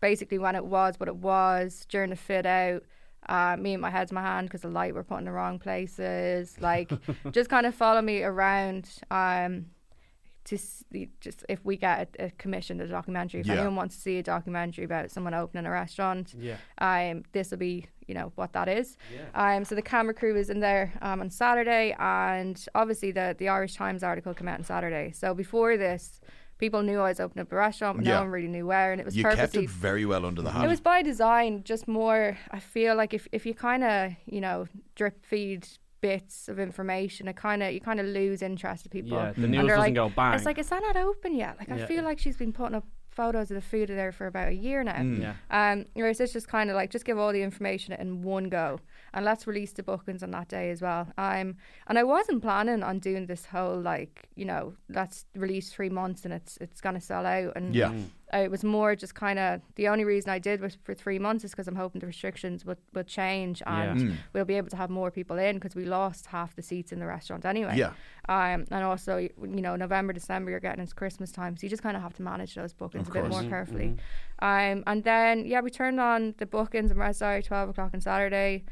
basically when it was what it was during the fit out. Uh, me and my head's my hand because the light were put in the wrong places. Like <laughs> just kind of follow me around. Um, to see, just if we get a, a commission, a documentary. If Yeah. anyone wants to see a documentary about someone opening a restaurant, Yeah. um, this will be, you know, what that is. Um, so the camera crew is in there um, on Saturday, and obviously the the Irish Times article came out on Saturday. So before this, people knew I was opening up a restaurant, but Yeah. no one really knew where, and it was You kept purposely. it very well under the hat. It was by design, just more. I feel like if if you kind of, you know, drip feed bits of information, it kind of you kind of lose interest of people. Yeah, the news doesn't like, go bang. It's like, is that not open yet? Like, I Yeah. feel like she's been putting up photos of the food there for about a year now. Mm. Yeah. Um, whereas it's just kind of like just give all the information in one go, and let's release the bookings on that day as well. Um, and I wasn't planning on doing this whole like you know let's release three months and it's it's gonna sell out. And Yeah. Mm. it was more just kind of the only reason I did was for three months is because I'm hoping the restrictions will, would change Yeah. and Mm. we'll be able to have more people in because we lost half the seats in the restaurant anyway. Yeah. Um, and also, you know, November, December, you're getting into Christmas time, so you just kind of have to manage those bookings a bit more Mhm, carefully. mhm. Um, and then yeah, we turned on the bookings and Red Eye twelve o'clock on Saturday,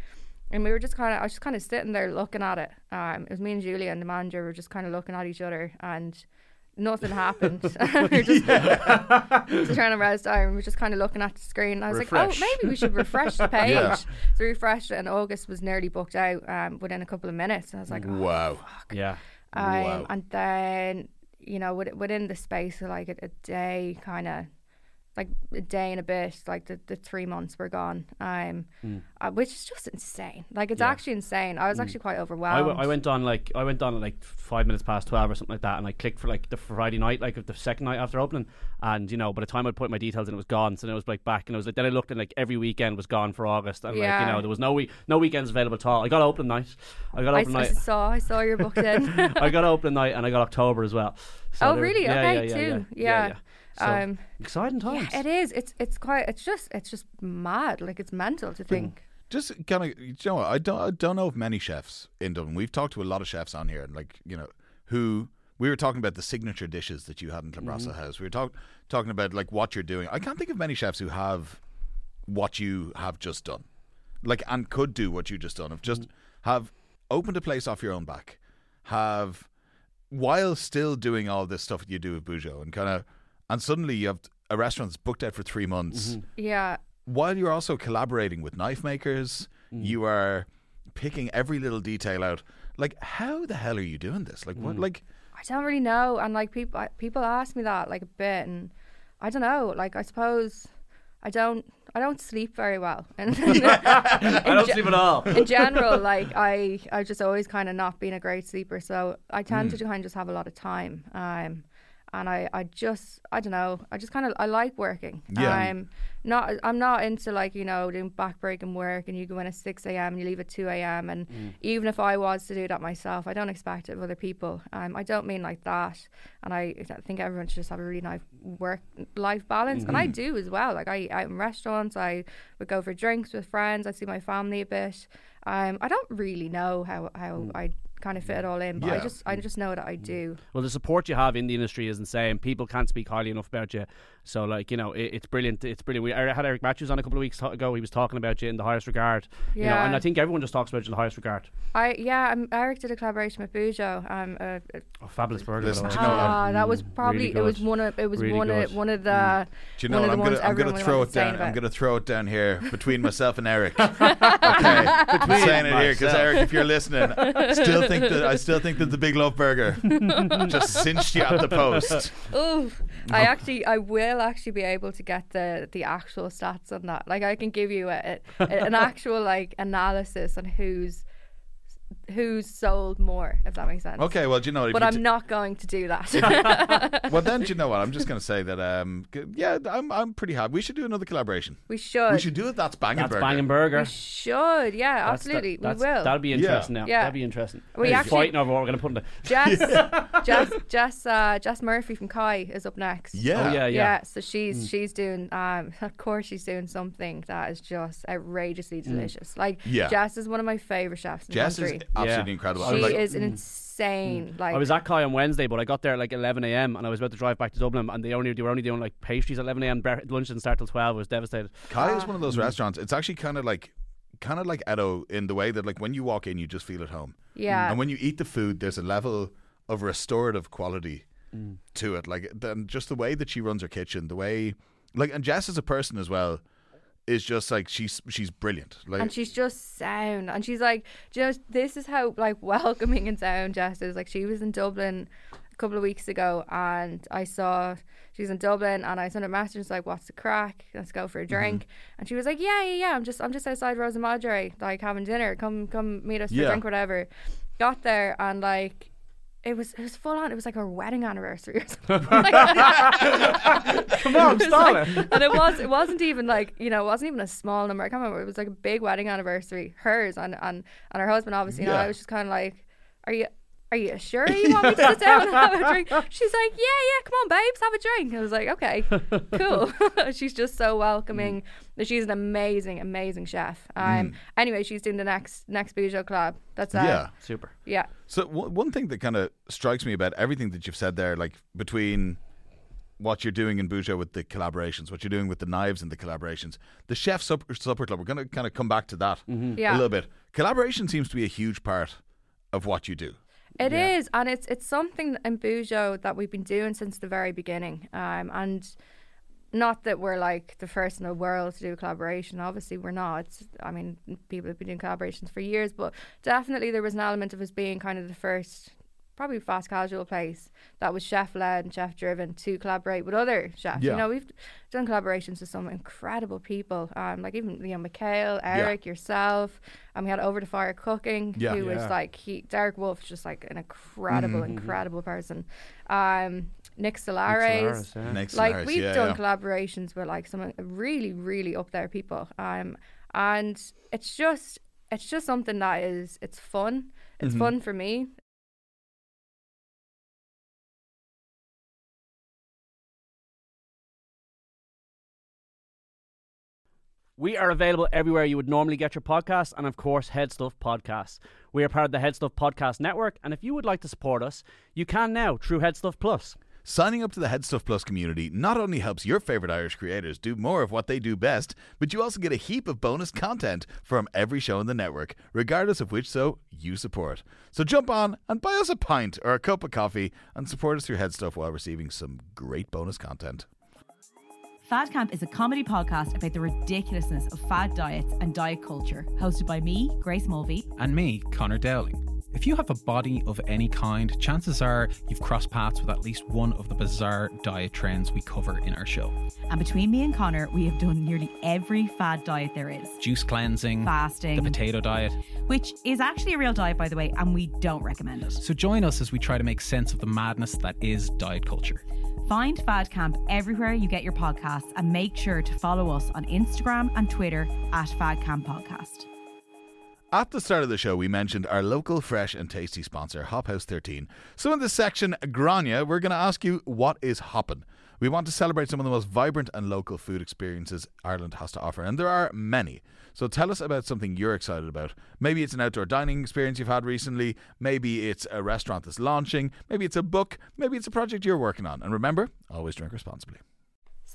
and we were just kind of I was just kind of sitting there looking at it. Um, it was me and Julia and the manager were just kind of looking at each other and. Nothing happened. <laughs> we are just, just trying to rest and we were just kind of looking at the screen. I was Refresh. like, oh, maybe we should refresh the <laughs> page. Yeah. So we refreshed it, and August was nearly booked out um, within a couple of minutes. And I was like, oh, Wow. Yeah. um, Wow. And then, you know, within the space of like a, a day, kind of, like a day and a bit. Like the, the three months were gone. Um, uh, which is just insane. Like it's. Yeah. Actually insane. I was actually quite overwhelmed. w- I went on like I went on at like five minutes past twelve or something like that, and I clicked for like the Friday night, like the second night after opening, and you know by the time I put my details in, it was gone. So then it was like back, and it was like then I looked and like every weekend was gone for August, and like you know there was no week no weekends available at all. I got open night, I got I, open I night, saw I saw your booked in. <laughs> I got open night, and I got October as well. So Oh, really? Yeah, Okay, yeah, yeah, too. Yeah, Yeah. yeah. So, um, exciting times. Yeah, it is. It's it's quite. It's just it's just mad. Like it's mental to think. Just kind of, you know, what, I don't, I don't know of many chefs in Dublin. We've talked to a lot of chefs on here, and like, you know, who we were talking about the signature dishes that you had in Clanbrassil House. We were talk, talking about like what you're doing. I can't think of many chefs who have what you have just done, like, and could do what you just done. Of just have opened a place off your own back, have while still doing all this stuff that you do with Bujo, and kind of, and suddenly you have a restaurant that's booked out for three months mm-hmm. Yeah. while you're also collaborating with knife makers, mm. you are picking every little detail out. Like, how the hell are you doing this? Like, what? Mm. Like, I don't really know, and like people people ask me that like a bit, and I don't know. Like I suppose I don't I don't sleep very well, <laughs> and <laughs> I don't ge- sleep at all. in general, <laughs> like I I've just always kind of not been a great sleeper, so I tend mm. to kind of just have a lot of time. Um, and I, I just I don't know I just kind of I like working. Yeah. I'm not I'm not into like you know doing backbreaking work and you go in at six a.m. and you leave at two a.m. and even if I was to do that myself, I don't expect it of other people. Um, I don't mean like that, and I, I think everyone should just have a really nice work life balance, and I do as well. Like I out in restaurants, I would go for drinks with friends. I see my family a bit. Um, I don't really know how how I kind of fit it all in, but I just I just know that I do. Well, the support you have in the industry is insane. People can't speak highly enough about you. So, like you know, it, it's brilliant. It's brilliant. We I had Eric Matthews on a couple of weeks ago. He was talking about you in the highest regard. You know, Yeah. and I think everyone just talks about you in the highest regard. I yeah, um, Eric did a collaboration with Bujo. Um, uh, Oh, fabulous burger. Listen, by the do way. you know ah, that was probably really it was one of it was Really one good. of one of the do you know what? I'm gonna, ones I'm everyone gonna was throw it down. I'm gonna throw it down here <laughs> between myself and Eric. <laughs> okay, <laughs> between I'm saying it here because. Eric, if you're listening, still think that I still think that the Big Love Burger just cinched you at the post. Oof. I actually, I will actually be able to get the the actual stats on that. Like, I can give you a, a, an <laughs> actual like analysis on who's who's sold more, if that makes sense. Okay, well, do you know, if But I'm t- not going to do that. <laughs> <laughs> well, then do you know what? I'm just gonna say that. Um, yeah, I'm I'm pretty happy. We should do another collaboration. we should. We should do it. That's banging That's burger. banging burger. We should. Yeah, That's- absolutely. that- that's- we will. That'll be interesting now. Yeah. That'll be interesting. We We're actually- fighting over what we're going to put in the. <laughs> Jess, Jess, Jess, uh, Jess Murphy from Kai is up next. Yeah. Oh, yeah, Yeah, yeah. so she's she's doing um of course she's doing something that is just outrageously delicious. Like Yeah. Jess is one of my favorite chefs in Jess the is country. Absolutely Yeah. incredible. I she was like, is an insane mm. like I was at Kai on Wednesday, but I got there at like 11 a.m. and I was about to drive back to Dublin, and they only they were only doing like pastries at 11 a.m. Bre- lunch didn't start till 12. I was devastated. Kai is ah. one of those mm. restaurants. It's actually kind of like, kind of like Etto in the way that like when you walk in, you just feel at home. yeah And when you eat the food, there's a level of restorative quality to it. Like then just the way that she runs her kitchen, the way like and Jess is a person as well is just like she's she's brilliant. Like and she's just sound. And she's like you know this is how like welcoming and sound Jess is. Like she was in Dublin a couple of weeks ago and I saw she's in Dublin and I sent her a message it's like what's the crack? Let's go for a mm-hmm. drink. And she was like yeah yeah yeah I'm just I'm just outside Rosa Madre like having dinner. Come come meet us for Yeah. a drink whatever. Got there and like it was it was full on. It was like our wedding anniversary or <laughs> something. Come on, <laughs> It was like- and it was it wasn't even like you know it wasn't even a small number. I can't remember. It was like a big wedding anniversary, hers and and and her husband. Obviously, Yeah. I was just kind of like, are you? Are you sure you want me to sit down and have a drink? <laughs> She's like, yeah, yeah, come on, babes, have a drink. I was like, okay, cool. <laughs> she's just so welcoming. She's an amazing, amazing chef. Um, anyway, she's doing the next next Bujo Club. That's uh, yeah. Super. yeah. So w- one thing that kind of strikes me about everything that you've said there, like between what you're doing in Bujo with the collaborations, what you're doing with the knives and the collaborations, the chef supper, supper club. We're going to kind of come back to that Yeah. a little bit. Collaboration seems to be a huge part of what you do. It is, and it's it's something in Bujo that we've been doing since the very beginning. Um, and not that we're like the first in the world to do a collaboration. Obviously, we're not. It's, I mean, people have been doing collaborations for years, but definitely there was an element of us being kind of the first probably fast casual place that was chef led and chef driven to collaborate with other chefs. Yeah. You know, we've done collaborations with some incredible people, um, like even you know Mickael, Eric, yourself. And we had Over the Fire Cooking, Yeah. who was like he Derek Wolf's just like an incredible, Mm-hmm. incredible person. Um, Nick Solares. Nick Solares, yeah. Next Like we've yeah, done yeah. collaborations with like some really, really up there people. Um, and it's just it's just something that is it's fun. It's Mm-hmm. fun for me. We are available everywhere you would normally get your podcasts, and of course, Head Stuff Podcasts. We are part of the Head Stuff Podcast Network, and if you would like to support us, you can now through Head Stuff Plus. Signing up to the Headstuff Plus community not only helps your favorite Irish creators do more of what they do best, but you also get a heap of bonus content from every show in the network, regardless of which show you support. So jump on and buy us a pint or a cup of coffee and support us through Headstuff while receiving some great bonus content. Fad Camp is a comedy podcast about the ridiculousness of fad diets and diet culture, hosted by me, Grace Mulvey. and me, Connor Dowling. If you have a body of any kind, chances are you've crossed paths with at least one of the bizarre diet trends we cover in our show. And between me and Connor, we have done nearly every fad diet there is. Juice cleansing, Fasting. the potato diet. Which is actually a real diet, by the way, and we don't recommend it. So join us as we try to make sense of the madness that is diet culture. Find Fad Camp everywhere you get your podcasts and make sure to follow us on Instagram and Twitter at Fad Camp Podcast. At the start of the show, we mentioned our local fresh and tasty sponsor, Hop House 13. So, in this section, Gráinne, we're going to ask you what is hopping. We want to celebrate some of the most vibrant and local food experiences Ireland has to offer, and there are many. So, tell us about something you're excited about. Maybe it's an outdoor dining experience you've had recently, maybe it's a restaurant that's launching, maybe it's a book, maybe it's a project you're working on. And remember, always drink responsibly.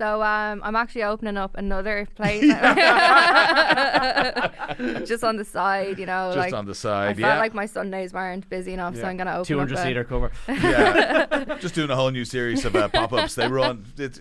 So um, I'm actually opening up another <laughs> place, <laughs> just on the side. You know, Just like on the side. I side, felt yeah. like my Sundays weren't busy enough, so I'm gonna open 200 up hundred a- seater cover. Yeah. <laughs> Just doing a whole new series of uh, pop ups. They run. It's,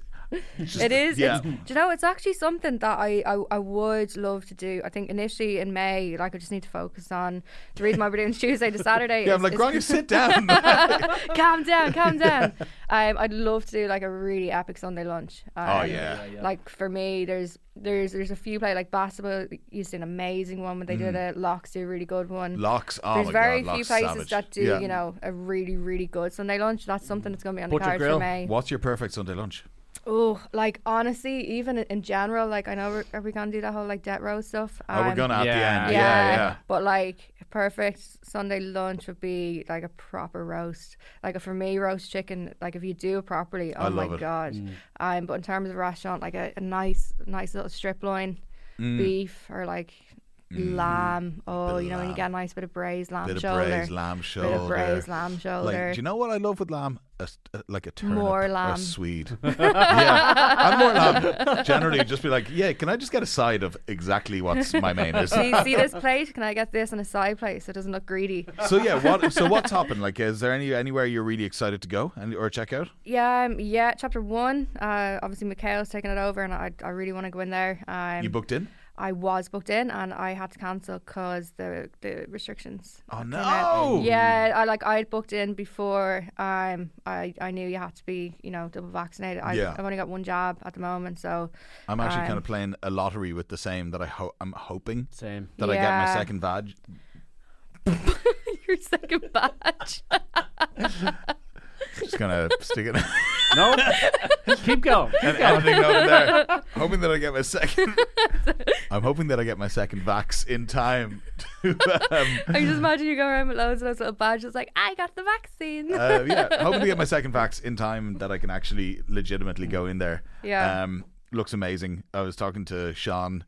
just- It is. Yeah. It's, do you know? It's actually something that I, I I would love to do. I think initially in Mae, like I just need to focus on the reason why we're doing <laughs> Tuesday to Saturday. Yeah, is- I'm like, is- Gráinne, sit down. <laughs> calm down, calm down. Um, I'd love to do like a really epic Sunday lunch. Um, Oh, yeah. Like for me, there's there's there's a few places like Bastible used to an amazing one when they did it. Locks do a really good one. Mm. Locks. Oh there's my very God, few places savage. that do Yeah. you know a really really good Sunday lunch. That's something that's gonna be on the cards Grill. for Mae. What's your perfect Sunday lunch? Oh, like honestly, even in- in general, like I know we're, are we gonna do that whole like debt row stuff? oh, we're Um, gonna at the yeah. end. yeah, Yeah, yeah. But like perfect Sunday lunch would be like a proper roast. Like for me roast chicken. Like if you do it properly, oh I my it. god. Mm. Um, but in terms of restaurant, like a, a nice, nice little strip loin Mm. beef or like lamb. Oh, you know when you get a nice bit of braised lamb Bit of shoulder. braised lamb shoulder, Bit shoulder. of braised lamb shoulder. Like, do you know what I love with lamb? A, s- a- like a turnip More or a lamb. Swede. <laughs> yeah, I'm more lamb. <laughs> Generally, just be like, yeah, can I just get a side of exactly what's my main is? see, see this plate? Can I get this on a side plate so it doesn't look greedy? So yeah, what? So what's happened? Like, is there any anywhere you're really excited to go and or check out? Yeah, um, yeah. Chapter one. Uh, obviously, Mickael's taking it over, and I, I really want to go in there. Um, You booked in? I was booked in, and I had to cancel because the the restrictions. Oh no! Yeah, I like I had booked in before. Um, I I knew you had to be you know double vaccinated. I, Yeah. I've only got one jab at the moment, so I'm actually Um, kind of playing a lottery with the same that I ho- I'm hoping Same. that I get my second badge. <laughs> your second batch. <laughs> Just gonna stick it <laughs> No, keep going. and editing note there. <laughs> Hoping that I get my second. <laughs> I'm hoping that I get my second vax in time. To, um, I just imagine you go around with loads of those little badges, like I got the vaccine. uh, yeah, hoping to get my second vax in time that I can actually legitimately go in there. Yeah. Um, looks amazing. I was talking to Sean,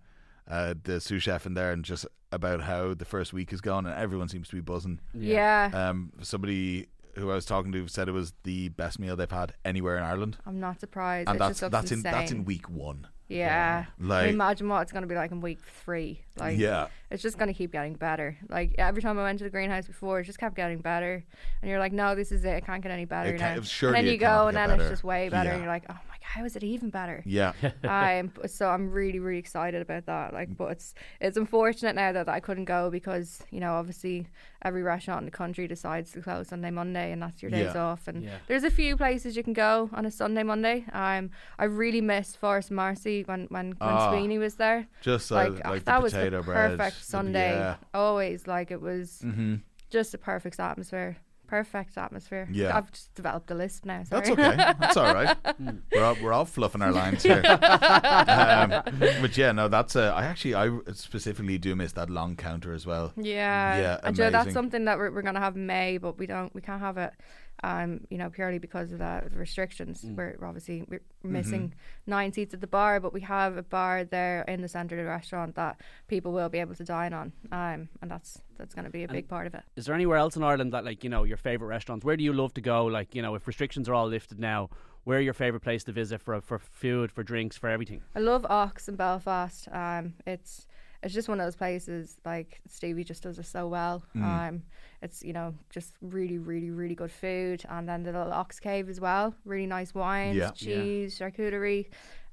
uh, the sous chef in there, and just about how the first week is going, and everyone seems to be buzzing. yeah. Um, somebody who I was talking to said it was the best meal they've had anywhere in Ireland, I'm not surprised. and it that's just looks that's in insane. that's in week one. Yeah. Like- imagine what it's going to be like in week three. Like, yeah. it's just going to keep getting better. Like, every time I went to the greenhouse before, it just kept getting better. And you're like, no, this is it. It can't get any better It now. can't- and then you go, and then better. it's just way better. Yeah. And you're like, oh my God, how is it even better? Yeah. <laughs> um, so I'm really, really excited about that. Like, but it's it's unfortunate now that I couldn't go because you know obviously every restaurant in the country decides to close Sunday, Monday, and that's your days Yeah. off. And Yeah. there's a few places you can go on a Sunday, Monday. Um, I really miss Forest Marcy when when, when Ah, Sweeney was there. Just uh, Like, like, that the was potato bread. perfect Sunday. Yeah. Always like it was hmm just a perfect atmosphere. Perfect atmosphere. Yeah. I've just developed a list now. Sorry. That's okay. That's all right. <laughs> we're all, we're all fluffing our lines here. <laughs> um, but yeah, no, that's uh, I actually I specifically do miss that long counter as well. Yeah, Yeah, and Joe, that's something that we're, we're gonna have in Mae, but we don't, we can't have it, um, you know, purely because of the restrictions. Mm. We're obviously we're Mm-hmm. missing nine seats at the bar, but we have a bar there in the centre of the restaurant that people will be able to dine on, um, and that's that's gonna be a big part of it. Is there anywhere else in Ireland that, like, you know, your favourite restaurants? Where do you love to go? Like, you know, if restrictions are all lifted now, where are your favourite place to visit for for food, for drinks, for everything? I love Ox in Belfast. Um, it's it's just one of those places like Stevie just does it so well. Mm. Um, it's you know just really really really good food, and then the little Ox Cave as well. Really nice wines, Yeah. cheese, charcuterie.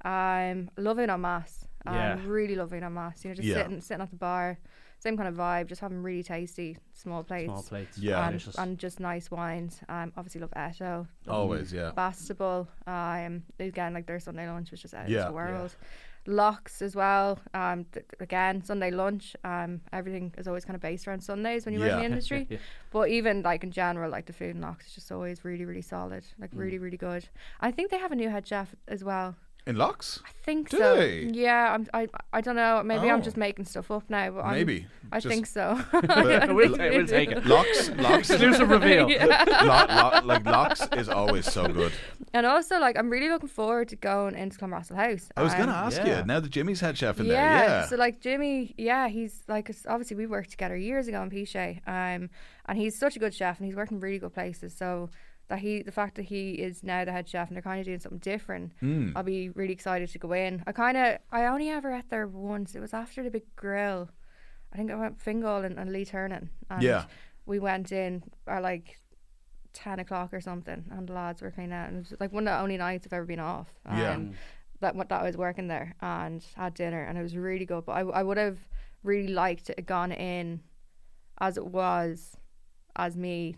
Um, love it on mass. Um, Yeah. really loving it on mass. You know, just Yeah. sitting sitting at the bar, same kind of vibe. Just having really tasty small plates. Small plates. Yeah. And, Delicious. and just nice wines. Um, obviously love Etto. Always, yeah. Bastible. Um, again, like their Sunday lunch was just out Yeah, of yeah. this world. Locks as well. Um, th- again, Sunday lunch. Um, everything is always kind of based around Sundays when you work in the <laughs> industry. Yeah. But even like in general, like the food in Locks is just always really, really solid. Like really, Mm. really good. I think they have a new head chef as well. In locks? I think Do so. they? Yeah, I'm, I I don't know. Maybe Oh. I'm just making stuff up now. But I'm- Maybe. I Just- think so. But- <laughs> we'll, ta- we'll take it. Locks, locks, Exclusive reveal. <laughs> <laughs> lo- lo- like locks is always so good. And also, like, I'm really looking forward to going into Clanbrassil House. I was Um, gonna ask yeah. you now that Jimmy's head chef in yeah, there. Yeah, So like Jimmy, yeah, he's like obviously we worked together years ago in Pichet, um, and he's such a good chef and he's worked in really good places. So that he, the fact that he is now the head chef and they're kind of doing something different, Mm. I'll be really excited to go in. I kind of, I only ever ate there once. It was after the big grill. I think I went Fingal and, and Lee Tiernan. And Yeah. we went in at like. 10 o'clock or something and the lads were cleaning out and it was like one of the only nights I've ever been off Yeah. um, that what that I was working there and had dinner and it was really good. But I, I would have really liked to have gone in as it was as me.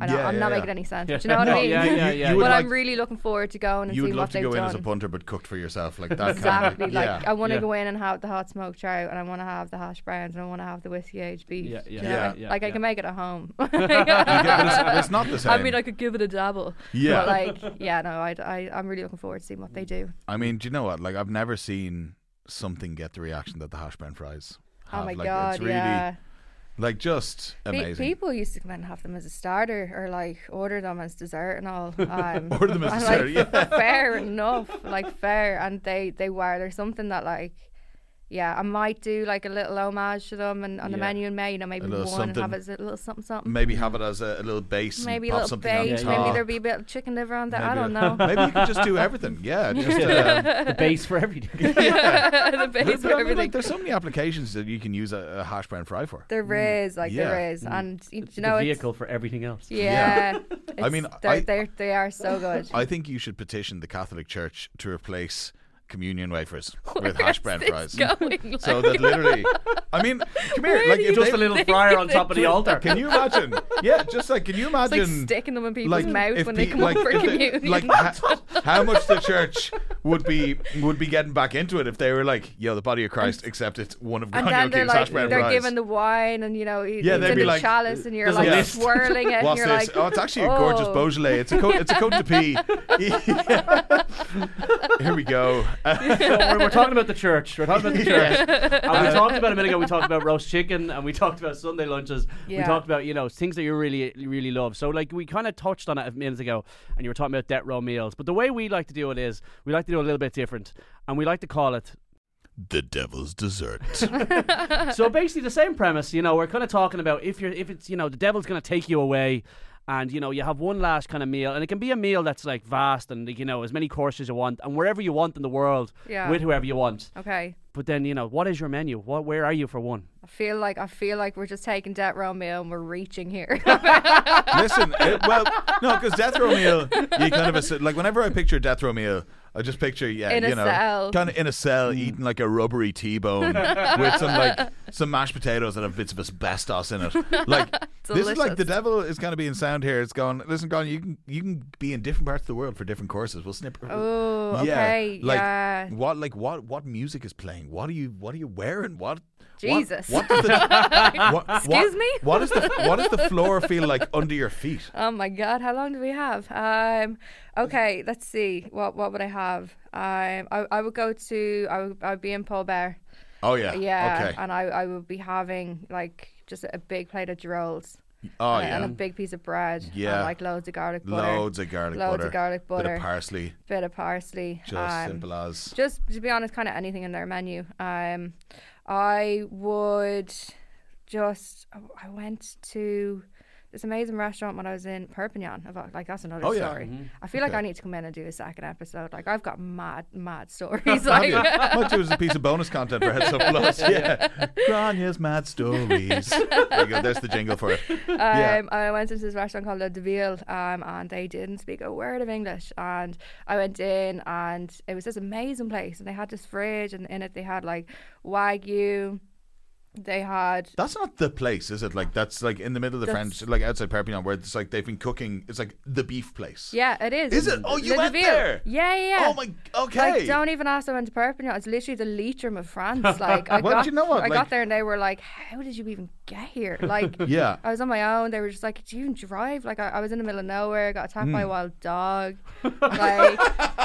I know, Yeah, I'm yeah, not yeah. making any sense, Yeah. but you know what <laughs> No, I mean. yeah, yeah, yeah. you would but I'm really looking forward to going and seeing what they've done. you would seeing love to they've go in as a punter, but cooked for yourself, like that. Exactly. Kind of, Like yeah. I want to Yeah. go in and have the hot smoked trout, and I want to have the hash browns, and I want to have the whiskey aged beef. Yeah, Do you yeah, know? yeah, yeah, Like I can make it at home. <laughs> You but it's, it's not the same. <laughs> I mean, I could give it a dabble. Yeah. But like, yeah, no, I, I, I'm really looking forward to seeing what they do. I mean, do you know what? Like, I've never seen something get the reaction that the hash brown fries. Oh have. Oh my like, god, it's really, yeah. Like, just Pe- amazing. people used to come in and have them as a starter or like order them as dessert and all. <laughs> Um, Order them as dessert, like, yeah. Fair enough, like fair, and they they were. There's something that like, yeah, I might do like a little homage to them and on the Yeah. menu in Mae, you know, maybe little one and have it as a little something something. Maybe have it as a, a little base. Maybe a and pop little something on. Yeah, Maybe there'd be a bit of chicken liver on there. I don't a- know. Maybe you could just do <laughs> everything. Yeah, just um, the base for everything. <laughs> the base But for I mean, everything. like, there's so many applications that you can use a, a hash brown fry for. There is, like Yeah. there is, and you, you know, the it's, vehicle for everything else. yeah. <laughs> I mean, they're, I- they're, they are so good. I think you should petition the Catholic Church to replace communion wafers <laughs> with hash brown fries. <laughs> Going, So that literally, I mean, <laughs> come here, Where like if you Just a little fryer on top of the altar. Can you imagine? Yeah, just like can you It's like imagine? sticking them in people's like mouth if when they come like, up for if they- communion. like ha- how much the church would be would be getting back into it if they were like, "Yo, the body of Christ," except it's one of and Granny then they're O'Keefe's hash like brown they're fries. given the wine and you know it- Yeah, it's they'd in be the like, chalice and you're like list. swirling it and What's you're this? like oh, it's actually a gorgeous oh. Beaujolais. It's a coat. It's a coat de pie. Here we go. So we're, we're talking about the church. We're talking about the <laughs> church. And we uh, talked about a minute ago. We talked about roast chicken, and we talked about Sunday lunches. We talked about you know things that you really really love. So like we kind of touched on it a minute ago, and you were talking about debt row meals. But the way we like to do it is we like to do it a little bit different, and we like to call it. the devil's dessert. <laughs> <laughs> so basically the same premise. You know, we're kind of talking about if you're if it's you know the devil's going to take you away. and you know you have one last kind of meal, and it can be a meal that's like vast and like, you know as many courses you want, and wherever you want in the world Yeah. with whoever you want. Okay. But then you know what is your menu? What where are you for one? I feel like I feel like we're just taking death row meal and we're reaching here. <laughs> Listen, it, well, no, because death row meal, you kind of assi- like whenever I picture death row meal, I just picture yeah, In a you know, cell. kind of in a cell mm. eating like a rubbery T-bone <laughs> with some like some mashed potatoes that have bits of asbestos in it. <laughs> Like this is like the Delicious. devil is kind of being sound here. It's going, listen, Gone, you can you can be in different parts of the world for different courses. We'll snip. oh, Yeah, okay. like yeah. what like what what music is playing? What are you what are you wearing? What what- Jesus. What, does the, <laughs> what, Excuse what- me? What does the what does the floor feel like <laughs> under your feet? Oh my god, how long do we have? Um, okay, let's see. What what would I have? Um, I I would go to I would I would be in Paul Bert. Oh yeah. Yeah, Okay. and I I would be having like just a big plate of girolles. Oh and, and a big piece of bread. Yeah. And like loads of garlic butter. Loads of garlic Loads butter. of garlic butter. Bit of parsley. Bit of parsley. Just um, simple as. just to be honest, kind of anything in their menu. Um, I would just. I went to this amazing restaurant when I was in Perpignan. About like that's another Oh, yeah. story. I feel like I need to come in and do a second episode. Like I've got mad, mad <laughs> stories. Have like you? Might do as a piece of bonus content for Head Stuff <laughs> Plus. Yeah. Gráinne's Mad Stories. There you go. There's the jingle for it. Yeah. Um, I went into this restaurant called Le Deville, um, and they didn't speak a word of English. And I went in, and it was this amazing place. And they had this fridge, and in it they had like wagyu. They had That's not the place, is it? Like that's like in the middle of the That's- French, like outside Perpignan, where it's like they've been cooking. It's like the beef place. yeah, it is. Is it? Oh, you Le went Deville. there? Yeah, yeah. yeah. Oh my. Okay. Like, don't even ask. I went to Perpignan. It's literally the Leitrim of France. <laughs> Like, I Well, got, do you know what? I Like- got there and they were like, "How did you even get here?" Like, <laughs> Yeah. I was on my own. They were just like, "Do you even drive?" Like, I, I was in the middle of nowhere. Got attacked Hmm. by a wild dog. <laughs> like,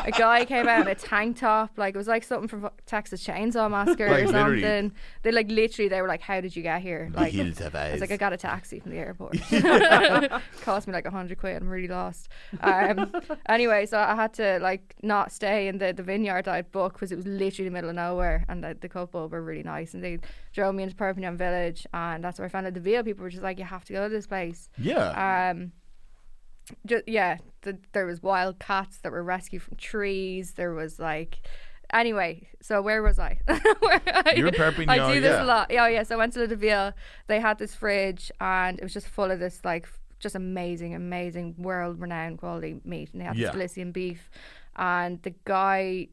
a guy came out in a tank top. Like, it was like something from Texas Chainsaw Massacre Like, or literally. something. They like literally. They were like, "How did you get here?" Like, I was like, I got a taxi from the airport. <laughs> Cost me like a hundred quid. I'm really lost. Um, anyway, so I had to like not stay in the, the vineyard I'd booked because it was literally the middle of nowhere. And the, the couple were really nice, and they drove me into Perpignan Village, and that's where I found out the Ville. People were just like, you have to go to this place. Yeah. Um, ju- yeah, the, there was wild cats that were rescued from trees. There was like, anyway. So where was I? <laughs> Where I- You're in Perpignan, I do this yeah. a lot. Yeah, yeah. So I went to the Deville. They had this fridge, and it was just full of this like just amazing, amazing, world-renowned quality meat, and they had Yeah. this Galician beef. And the guy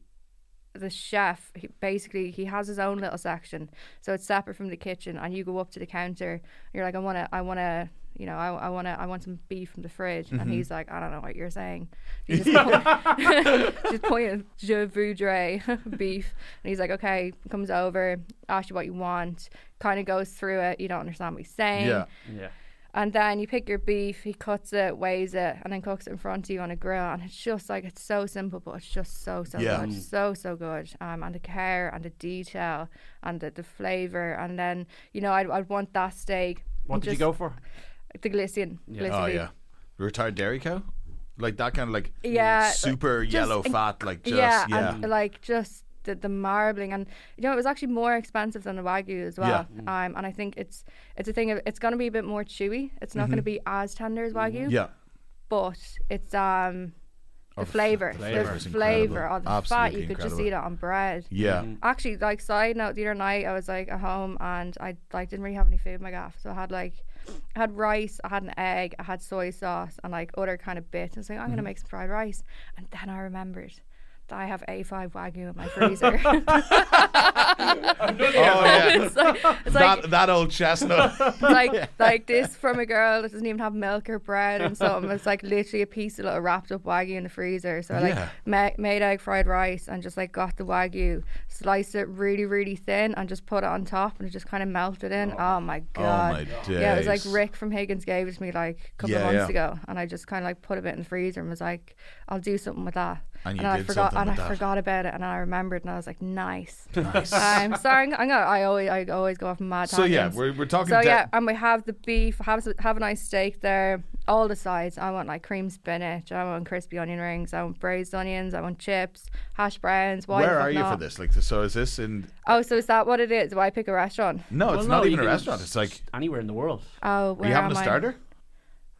the chef he basically he has his own little section so it's separate from the kitchen and you go up to the counter and you're like i want to i want to you know, I, I want to, I want some beef from the fridge, Mm-hmm. and he's like, I don't know what you're saying. <laughs> He's just point, <laughs> just point je voudrais <laughs> beef, and he's like, okay, comes over, asks you what you want, kind of goes through it. You don't understand what he's saying, Yeah. Yeah. And then you pick your beef, he cuts it, weighs it, and then cooks it in front of you on a grill. And it's just like it's so simple, but it's just so so Yeah. good, so so good. Um, and the care and the detail and the, the flavor, and then you know I'd, I'd want that steak. What and did you go for? The Galician. Galician Oh beef. yeah, retired dairy cow, like that kind of like Yeah, super just yellow inc- fat, like just yeah, yeah, and like just the, the marbling and you know it was actually more expensive than the wagyu as well. Um, and I think it's it's a thing of it's going to be a bit more chewy. It's not going to be as tender as wagyu, Mm-hmm. yeah. but it's um the flavor, flavour the flavor incredible. of the fat. Absolutely You could just eat it on bread. Yeah. Actually, like side note, the other night I was like at home and I like didn't really have any food in my gaff, so I had like I had rice, I had an egg, I had soy sauce, and like other kind of bits. I was like, I'm Mm-hmm. gonna make some fried rice, and then I remembered that I have A5 wagyu in my <laughs> freezer. Oh yeah. it's like, it's like that that old chestnut. it's <laughs> like like this from a girl that doesn't even have milk or bread and something. It's like literally a piece of little wrapped up wagyu in the freezer. So I like Yeah. ma- made egg fried rice and just like got the wagyu, sliced it really really thin and just put it on top and it just kind of melted in. Oh, oh my oh god! my Yeah, it was like. Rick from Higgins gave it to me like a couple Yeah, of months yeah. ago, and I just kind of like put a bit in the freezer and was like, I'll do something with that. And you I did forgot, and I that. forgot about it, and I remembered, and I was like, nice. <laughs> I'm um, sorry, I'm, I'm gonna, I always, I always go off on mad So yeah, we're we're talking. So de- yeah, and we have the beef. Have have a nice steak there. All the sides. I want like cream spinach. I want crispy onion rings. I want braised onions. I want chips, hash browns. Why Where are you for this? Like, so is this in? Oh, so is that what it is? Why I pick a restaurant? No, it's Well, not even a restaurant. It's like, Anywhere in the world. Oh, are where you having am a I? starter?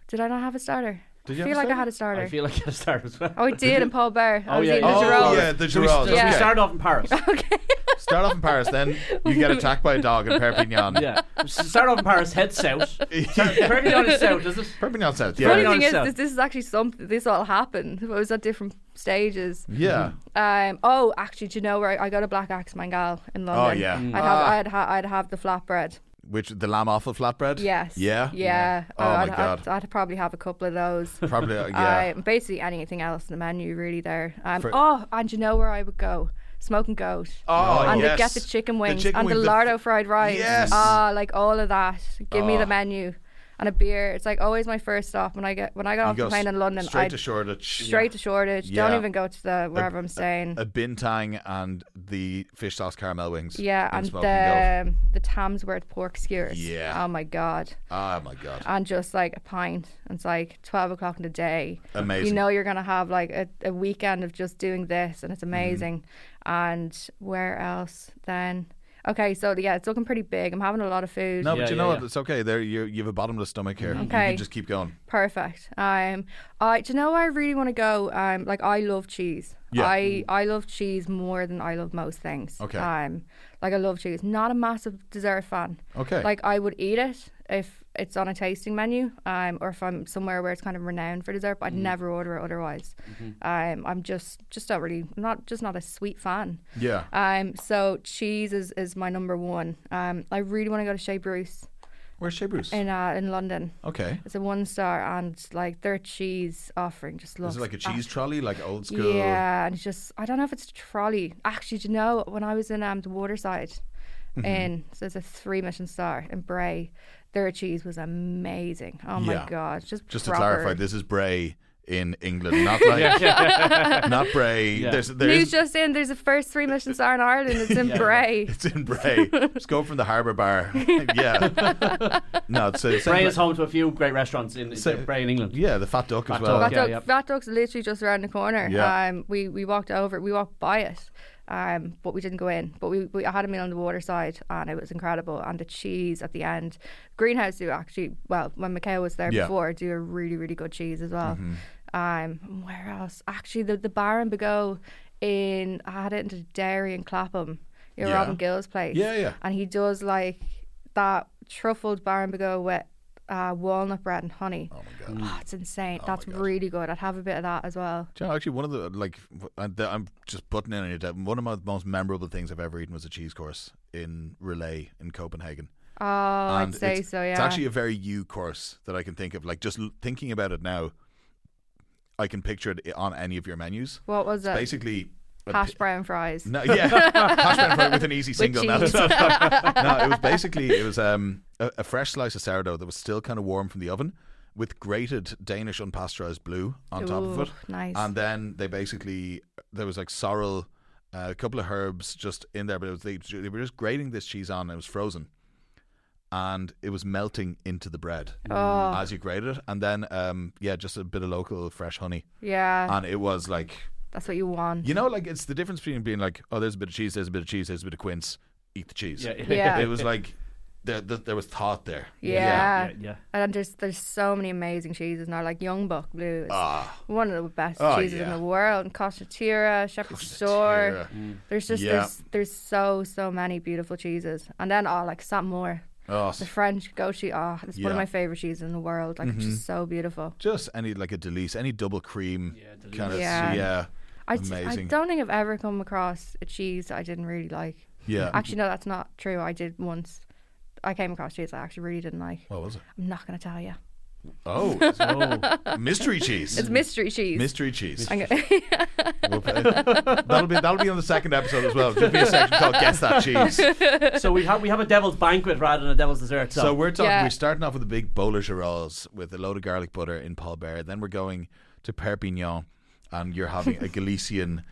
Did I not have a starter? Did I you feel have a like I had a starter? starter. I feel like I start as well. oh, I did in Paul Bert. I Oh, was yeah, eating yeah. the Oh, yeah, the So we, girolles. so we Yeah. start off in Paris. <laughs> Okay. Start off in Paris, then you get attacked by a dog in Perpignan. yeah. S- Start off in Paris, head south. <laughs> Perpignan is south, is it? Perpignan South. The Yeah. funny Very thing is, nice this, this is actually something. This all happened. It was at different stages. Yeah. Um. Oh, actually, do you know where I, I got a black axe mangal in London? Oh yeah. I'd have I'd, ha- I'd have the flatbread. Which the lamb offal flatbread? Yes. Yeah. Yeah. Oh I'd, my God. I'd, I'd probably have a couple of those. Probably. uh, <laughs> yeah. Um, basically anything else in the menu really there. Um, For- oh, and you know where I would go? Smoking goat. Oh, and yes. get the chicken The wings chicken and wings, the the lardo f- fried rice. Yes. Ah, like all of that. Give me Oh. the menu and a beer. It's like always my first stop when I get when I got off the plane in London. straight I'd to Shoreditch. straight to Shoreditch. Don't even go to the wherever I'm staying. A bintang and the fish sauce caramel wings. yeah, and smoking goat. the the Tamworth pork skewers. Yeah. Oh my god. Oh my god. And just like a pint. It's like twelve o'clock in the day. Amazing. You know you're gonna have like a, a weekend of just doing this, and it's Mm-hmm. amazing. And where else then? Okay, so yeah, it's looking pretty big. I'm having a lot of food. No, Yeah, but you yeah, know yeah. what? It's okay. There, you you have a bottomless stomach here. You Okay. can just keep going. Perfect. Um, I do you know where I really want to go? Um, like I love cheese. Yeah. I I love cheese more than I love most things. Okay. Um, like I love cheese. Not a massive dessert fan. Okay. Like I would eat it if it's on a tasting menu, um, or if I'm somewhere where it's kind of renowned for dessert. But I'd never order it otherwise. Um, I'm just just not really not just not a sweet fan. yeah. Um, so cheese is, is my number one. Um, I really want to go to Chez Bruce Where's Chez Bruce? in uh, in London. Okay. It's a one star, and like their cheese offering just looks. Is it like a cheese ab- trolley, like old school? Yeah, and it's just I don't know if it's a trolley. Actually, do you know when I was in um the Waterside, Mm-hmm. in so it's a three Michelin star in Bray, their cheese was amazing. Oh my Yeah. god, just Just to proper. clarify, this is Bray in England, not <laughs> like not Bray. Yeah. There's there News just in. There's a first three Michelin star in Ireland. It's in Bray. <laughs> it's in Bray. Just go from the Harbour Bar. <laughs> yeah. No, it's a Bray is home to a few great restaurants in, So- in Bray in England. Yeah, the Fat Duck as Fat well. Duck, Fat, yeah, Duck, yeah. Fat Duck's literally just around the corner. Yeah. Um, we we walked over, we walked by it, um, but we didn't go in. But we, we I had a meal on the waterside, and it was incredible. And the cheese at the end, Greenhouse do actually well when Mickael was there Yeah. before do a really really good cheese as well. Mm-hmm. Um, where else? Actually, the the Baron Bigod in I had it into Dairy in Clapham. You know, Yeah. Robin Gill's place. Yeah, yeah. And he does like that truffled Baron Bigod with uh, walnut bread and honey. Oh my god. Oh, it's insane. Oh That's my God. really good. I'd have a bit of that as well. Do you know, actually, one of the like, uh, I'm just putting in on your. One of my most memorable things I've ever eaten was a cheese course in Relæ in Copenhagen. Oh, I'd say so. Yeah. It's actually a very you course that I can think of. Like just l- thinking about it now, I can picture it eh, on any of your menus. what was it? Basically, a Hash brown fries. No, yeah, <laughs> hash brown fry with an easy single. <laughs> No, no, <laughs> it was basically it was um, a, a fresh slice of sourdough that was still kind of warm from the oven, with grated Danish unpasteurized blue on top of it. nice. And then they basically there was like sorrel, uh, a couple of herbs just in there, but it was they, they were just grating this cheese on. and It was frozen, and it was melting into the bread Oh, as you grated it, and then um, yeah, just a bit of local fresh honey, yeah. and it was like That's what you want. you know, like it's the difference between being like, oh, there's a bit of cheese, there's a bit of cheese, there's a bit of quince, eat the cheese. Yeah, Yeah. It was like there, there, there was thought there. Yeah. yeah, yeah. And there's there's so many amazing cheeses now. Like Young Buck Blue is Ah, one of the best Oh, cheeses in the world. And Costa Tira, Shepherd's Store. Tira. There's just Yeah. there's there's so so many beautiful cheeses. And then oh like Sainte-Maure, Oh, the French goat cheese. Oh, it's one Yeah. of my favorite cheeses in the world. Like it's just so beautiful. just any like a delice, any double cream Yeah, Delice. kind of Yeah. yeah, I, d- I amazing. don't think I've ever come across a cheese that I didn't really like. yeah. Actually, no, that's not true. I did once. I came across cheese I actually really didn't like. what was it? I'm not going to tell you. Oh, <laughs> Oh, mystery cheese. It's mystery cheese. mystery cheese. I'm gonna- <laughs> We'll that'll be that'll be on the second episode as well. There'll be a section called "Guess That Cheese." so we have we have a devil's banquet rather than a devil's dessert. So, So we're talking. Yeah. We're starting off with a big bowl of girolles with a load of garlic butter in Paul Bert. Then we're going to Perpignan, and you're having a <laughs> Galician,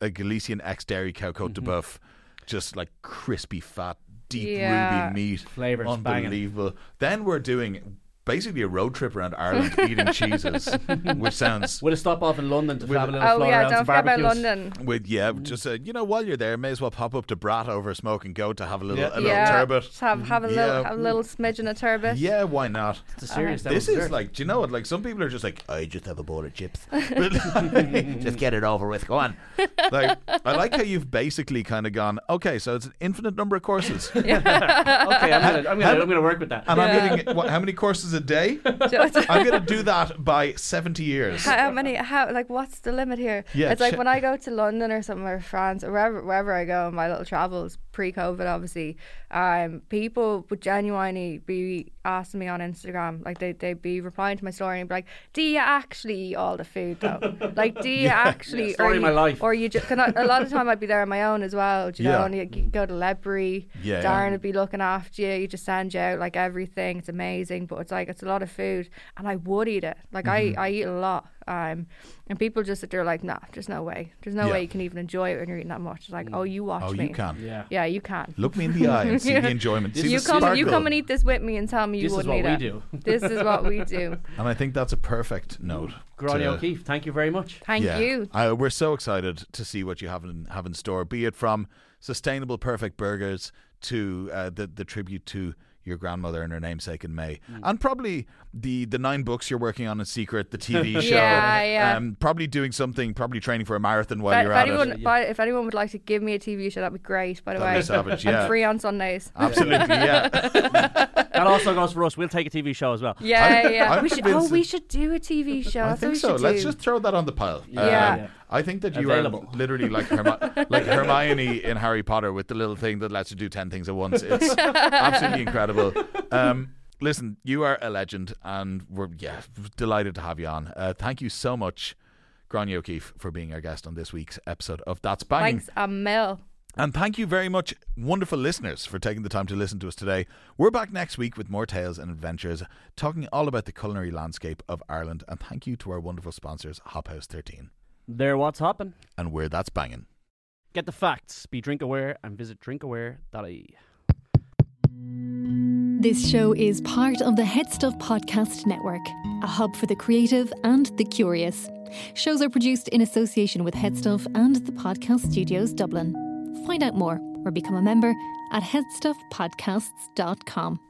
a Galician ex dairy cow cote de boeuf, just like crispy fat, deep Yeah. ruby meat, banging. unbelievable. Then we're doing basically a road trip around Ireland eating cheeses, <laughs> which sounds With a stop off in London to With- have a little Oh floor yeah, around don't forget about. London. with yeah, just uh, you know while you're there, may as well pop up to Brat over a smoke and go to have a little Yeah. a little yeah, turbot. just have have a little Yeah. have a little smidgen of turbot. Yeah, why not? It's a serious This is dessert. like, do you know what? Like some people are just like, I just have a bowl of chips. <laughs> <laughs> just get it over with. Go on. Like, I like how you've basically kind of gone. Okay, so it's an infinite number of courses, okay, I'm gonna, I'm gonna, I'm gonna work with that. And I'm eating what, how many courses a day? <laughs> I'm going to do that by seventy years. how, how many how like what's the limit here Yeah, it's like che- when i go to london or somewhere, france or wherever wherever i go on my little travels pre-covid obviously. Um people would genuinely be asking me on instagram like they, they'd be replying to my story and be like do you actually eat all the food though? <laughs> Like do you actually Yeah, story or of my you, life. or you just can I, a lot of time i'd be there on my own as well. Do you Yeah. know and you go to Ledbury Yeah, Darren yeah. would be looking after you. You just send you out like everything. It's amazing but it's like it's a lot of food and I would eat it. Like Mm-hmm. I, I eat a lot um and people just sit there like nah there's no way there's no Yeah. way you can even enjoy it when you're eating that much it's like oh you watch Oh, me you can. yeah. yeah you can Look me in the eye and see the <laughs> enjoyment. See you the come you come and eat this with me and tell me you This is wouldn't what eat we it do. <laughs> this is what we do <laughs> And I think that's a perfect note. Gráinne O'Keefe, thank you very much. thank yeah. you I, we're so excited to see what you have in have in store, be it from sustainable perfect burgers to uh, the the tribute to your grandmother and her namesake in Mae, Mm. and probably the the nine books you're working on in secret, the TV <laughs> show, Yeah, yeah. Um, probably doing something, probably training for a marathon while But you're if at anyone, it. but if anyone would like to give me a TV show, that'd be great. By the That'd way, be savage, I'm free on Sundays. Absolutely, yeah. <laughs> That also goes for us. We'll take a TV show as well. Yeah, I'm- yeah. I'm we should. Oh, we should do a TV show. I That's think what we so. should Let's do. just throw that on the pile. Yeah. Yeah. I think that you Available. are literally like Hermi- <laughs> like Hermione in Harry Potter with the little thing that lets you do ten things at once. It's absolutely <laughs> incredible. Um, listen, you are a legend, and we're yeah delighted to have you on. Uh, thank you so much, Gráinne O'Keefe, for being our guest on this week's episode of That's Banging. Thanks a mil. And thank you very much, wonderful listeners, for taking the time to listen to us today. We're back next week with more tales and adventures, talking all about the culinary landscape of Ireland. And thank you to our wonderful sponsors, Hop House 13. There, what's hopping? And where that's banging. Get the facts. Be drink aware and visit drinkaware.ie. This show is part of the Head Stuff Podcast Network, a hub for the creative and the curious. Shows are produced in association with Head Stuff and the Podcast Studios Dublin. Find out more or become a member at headstuffpodcasts.com.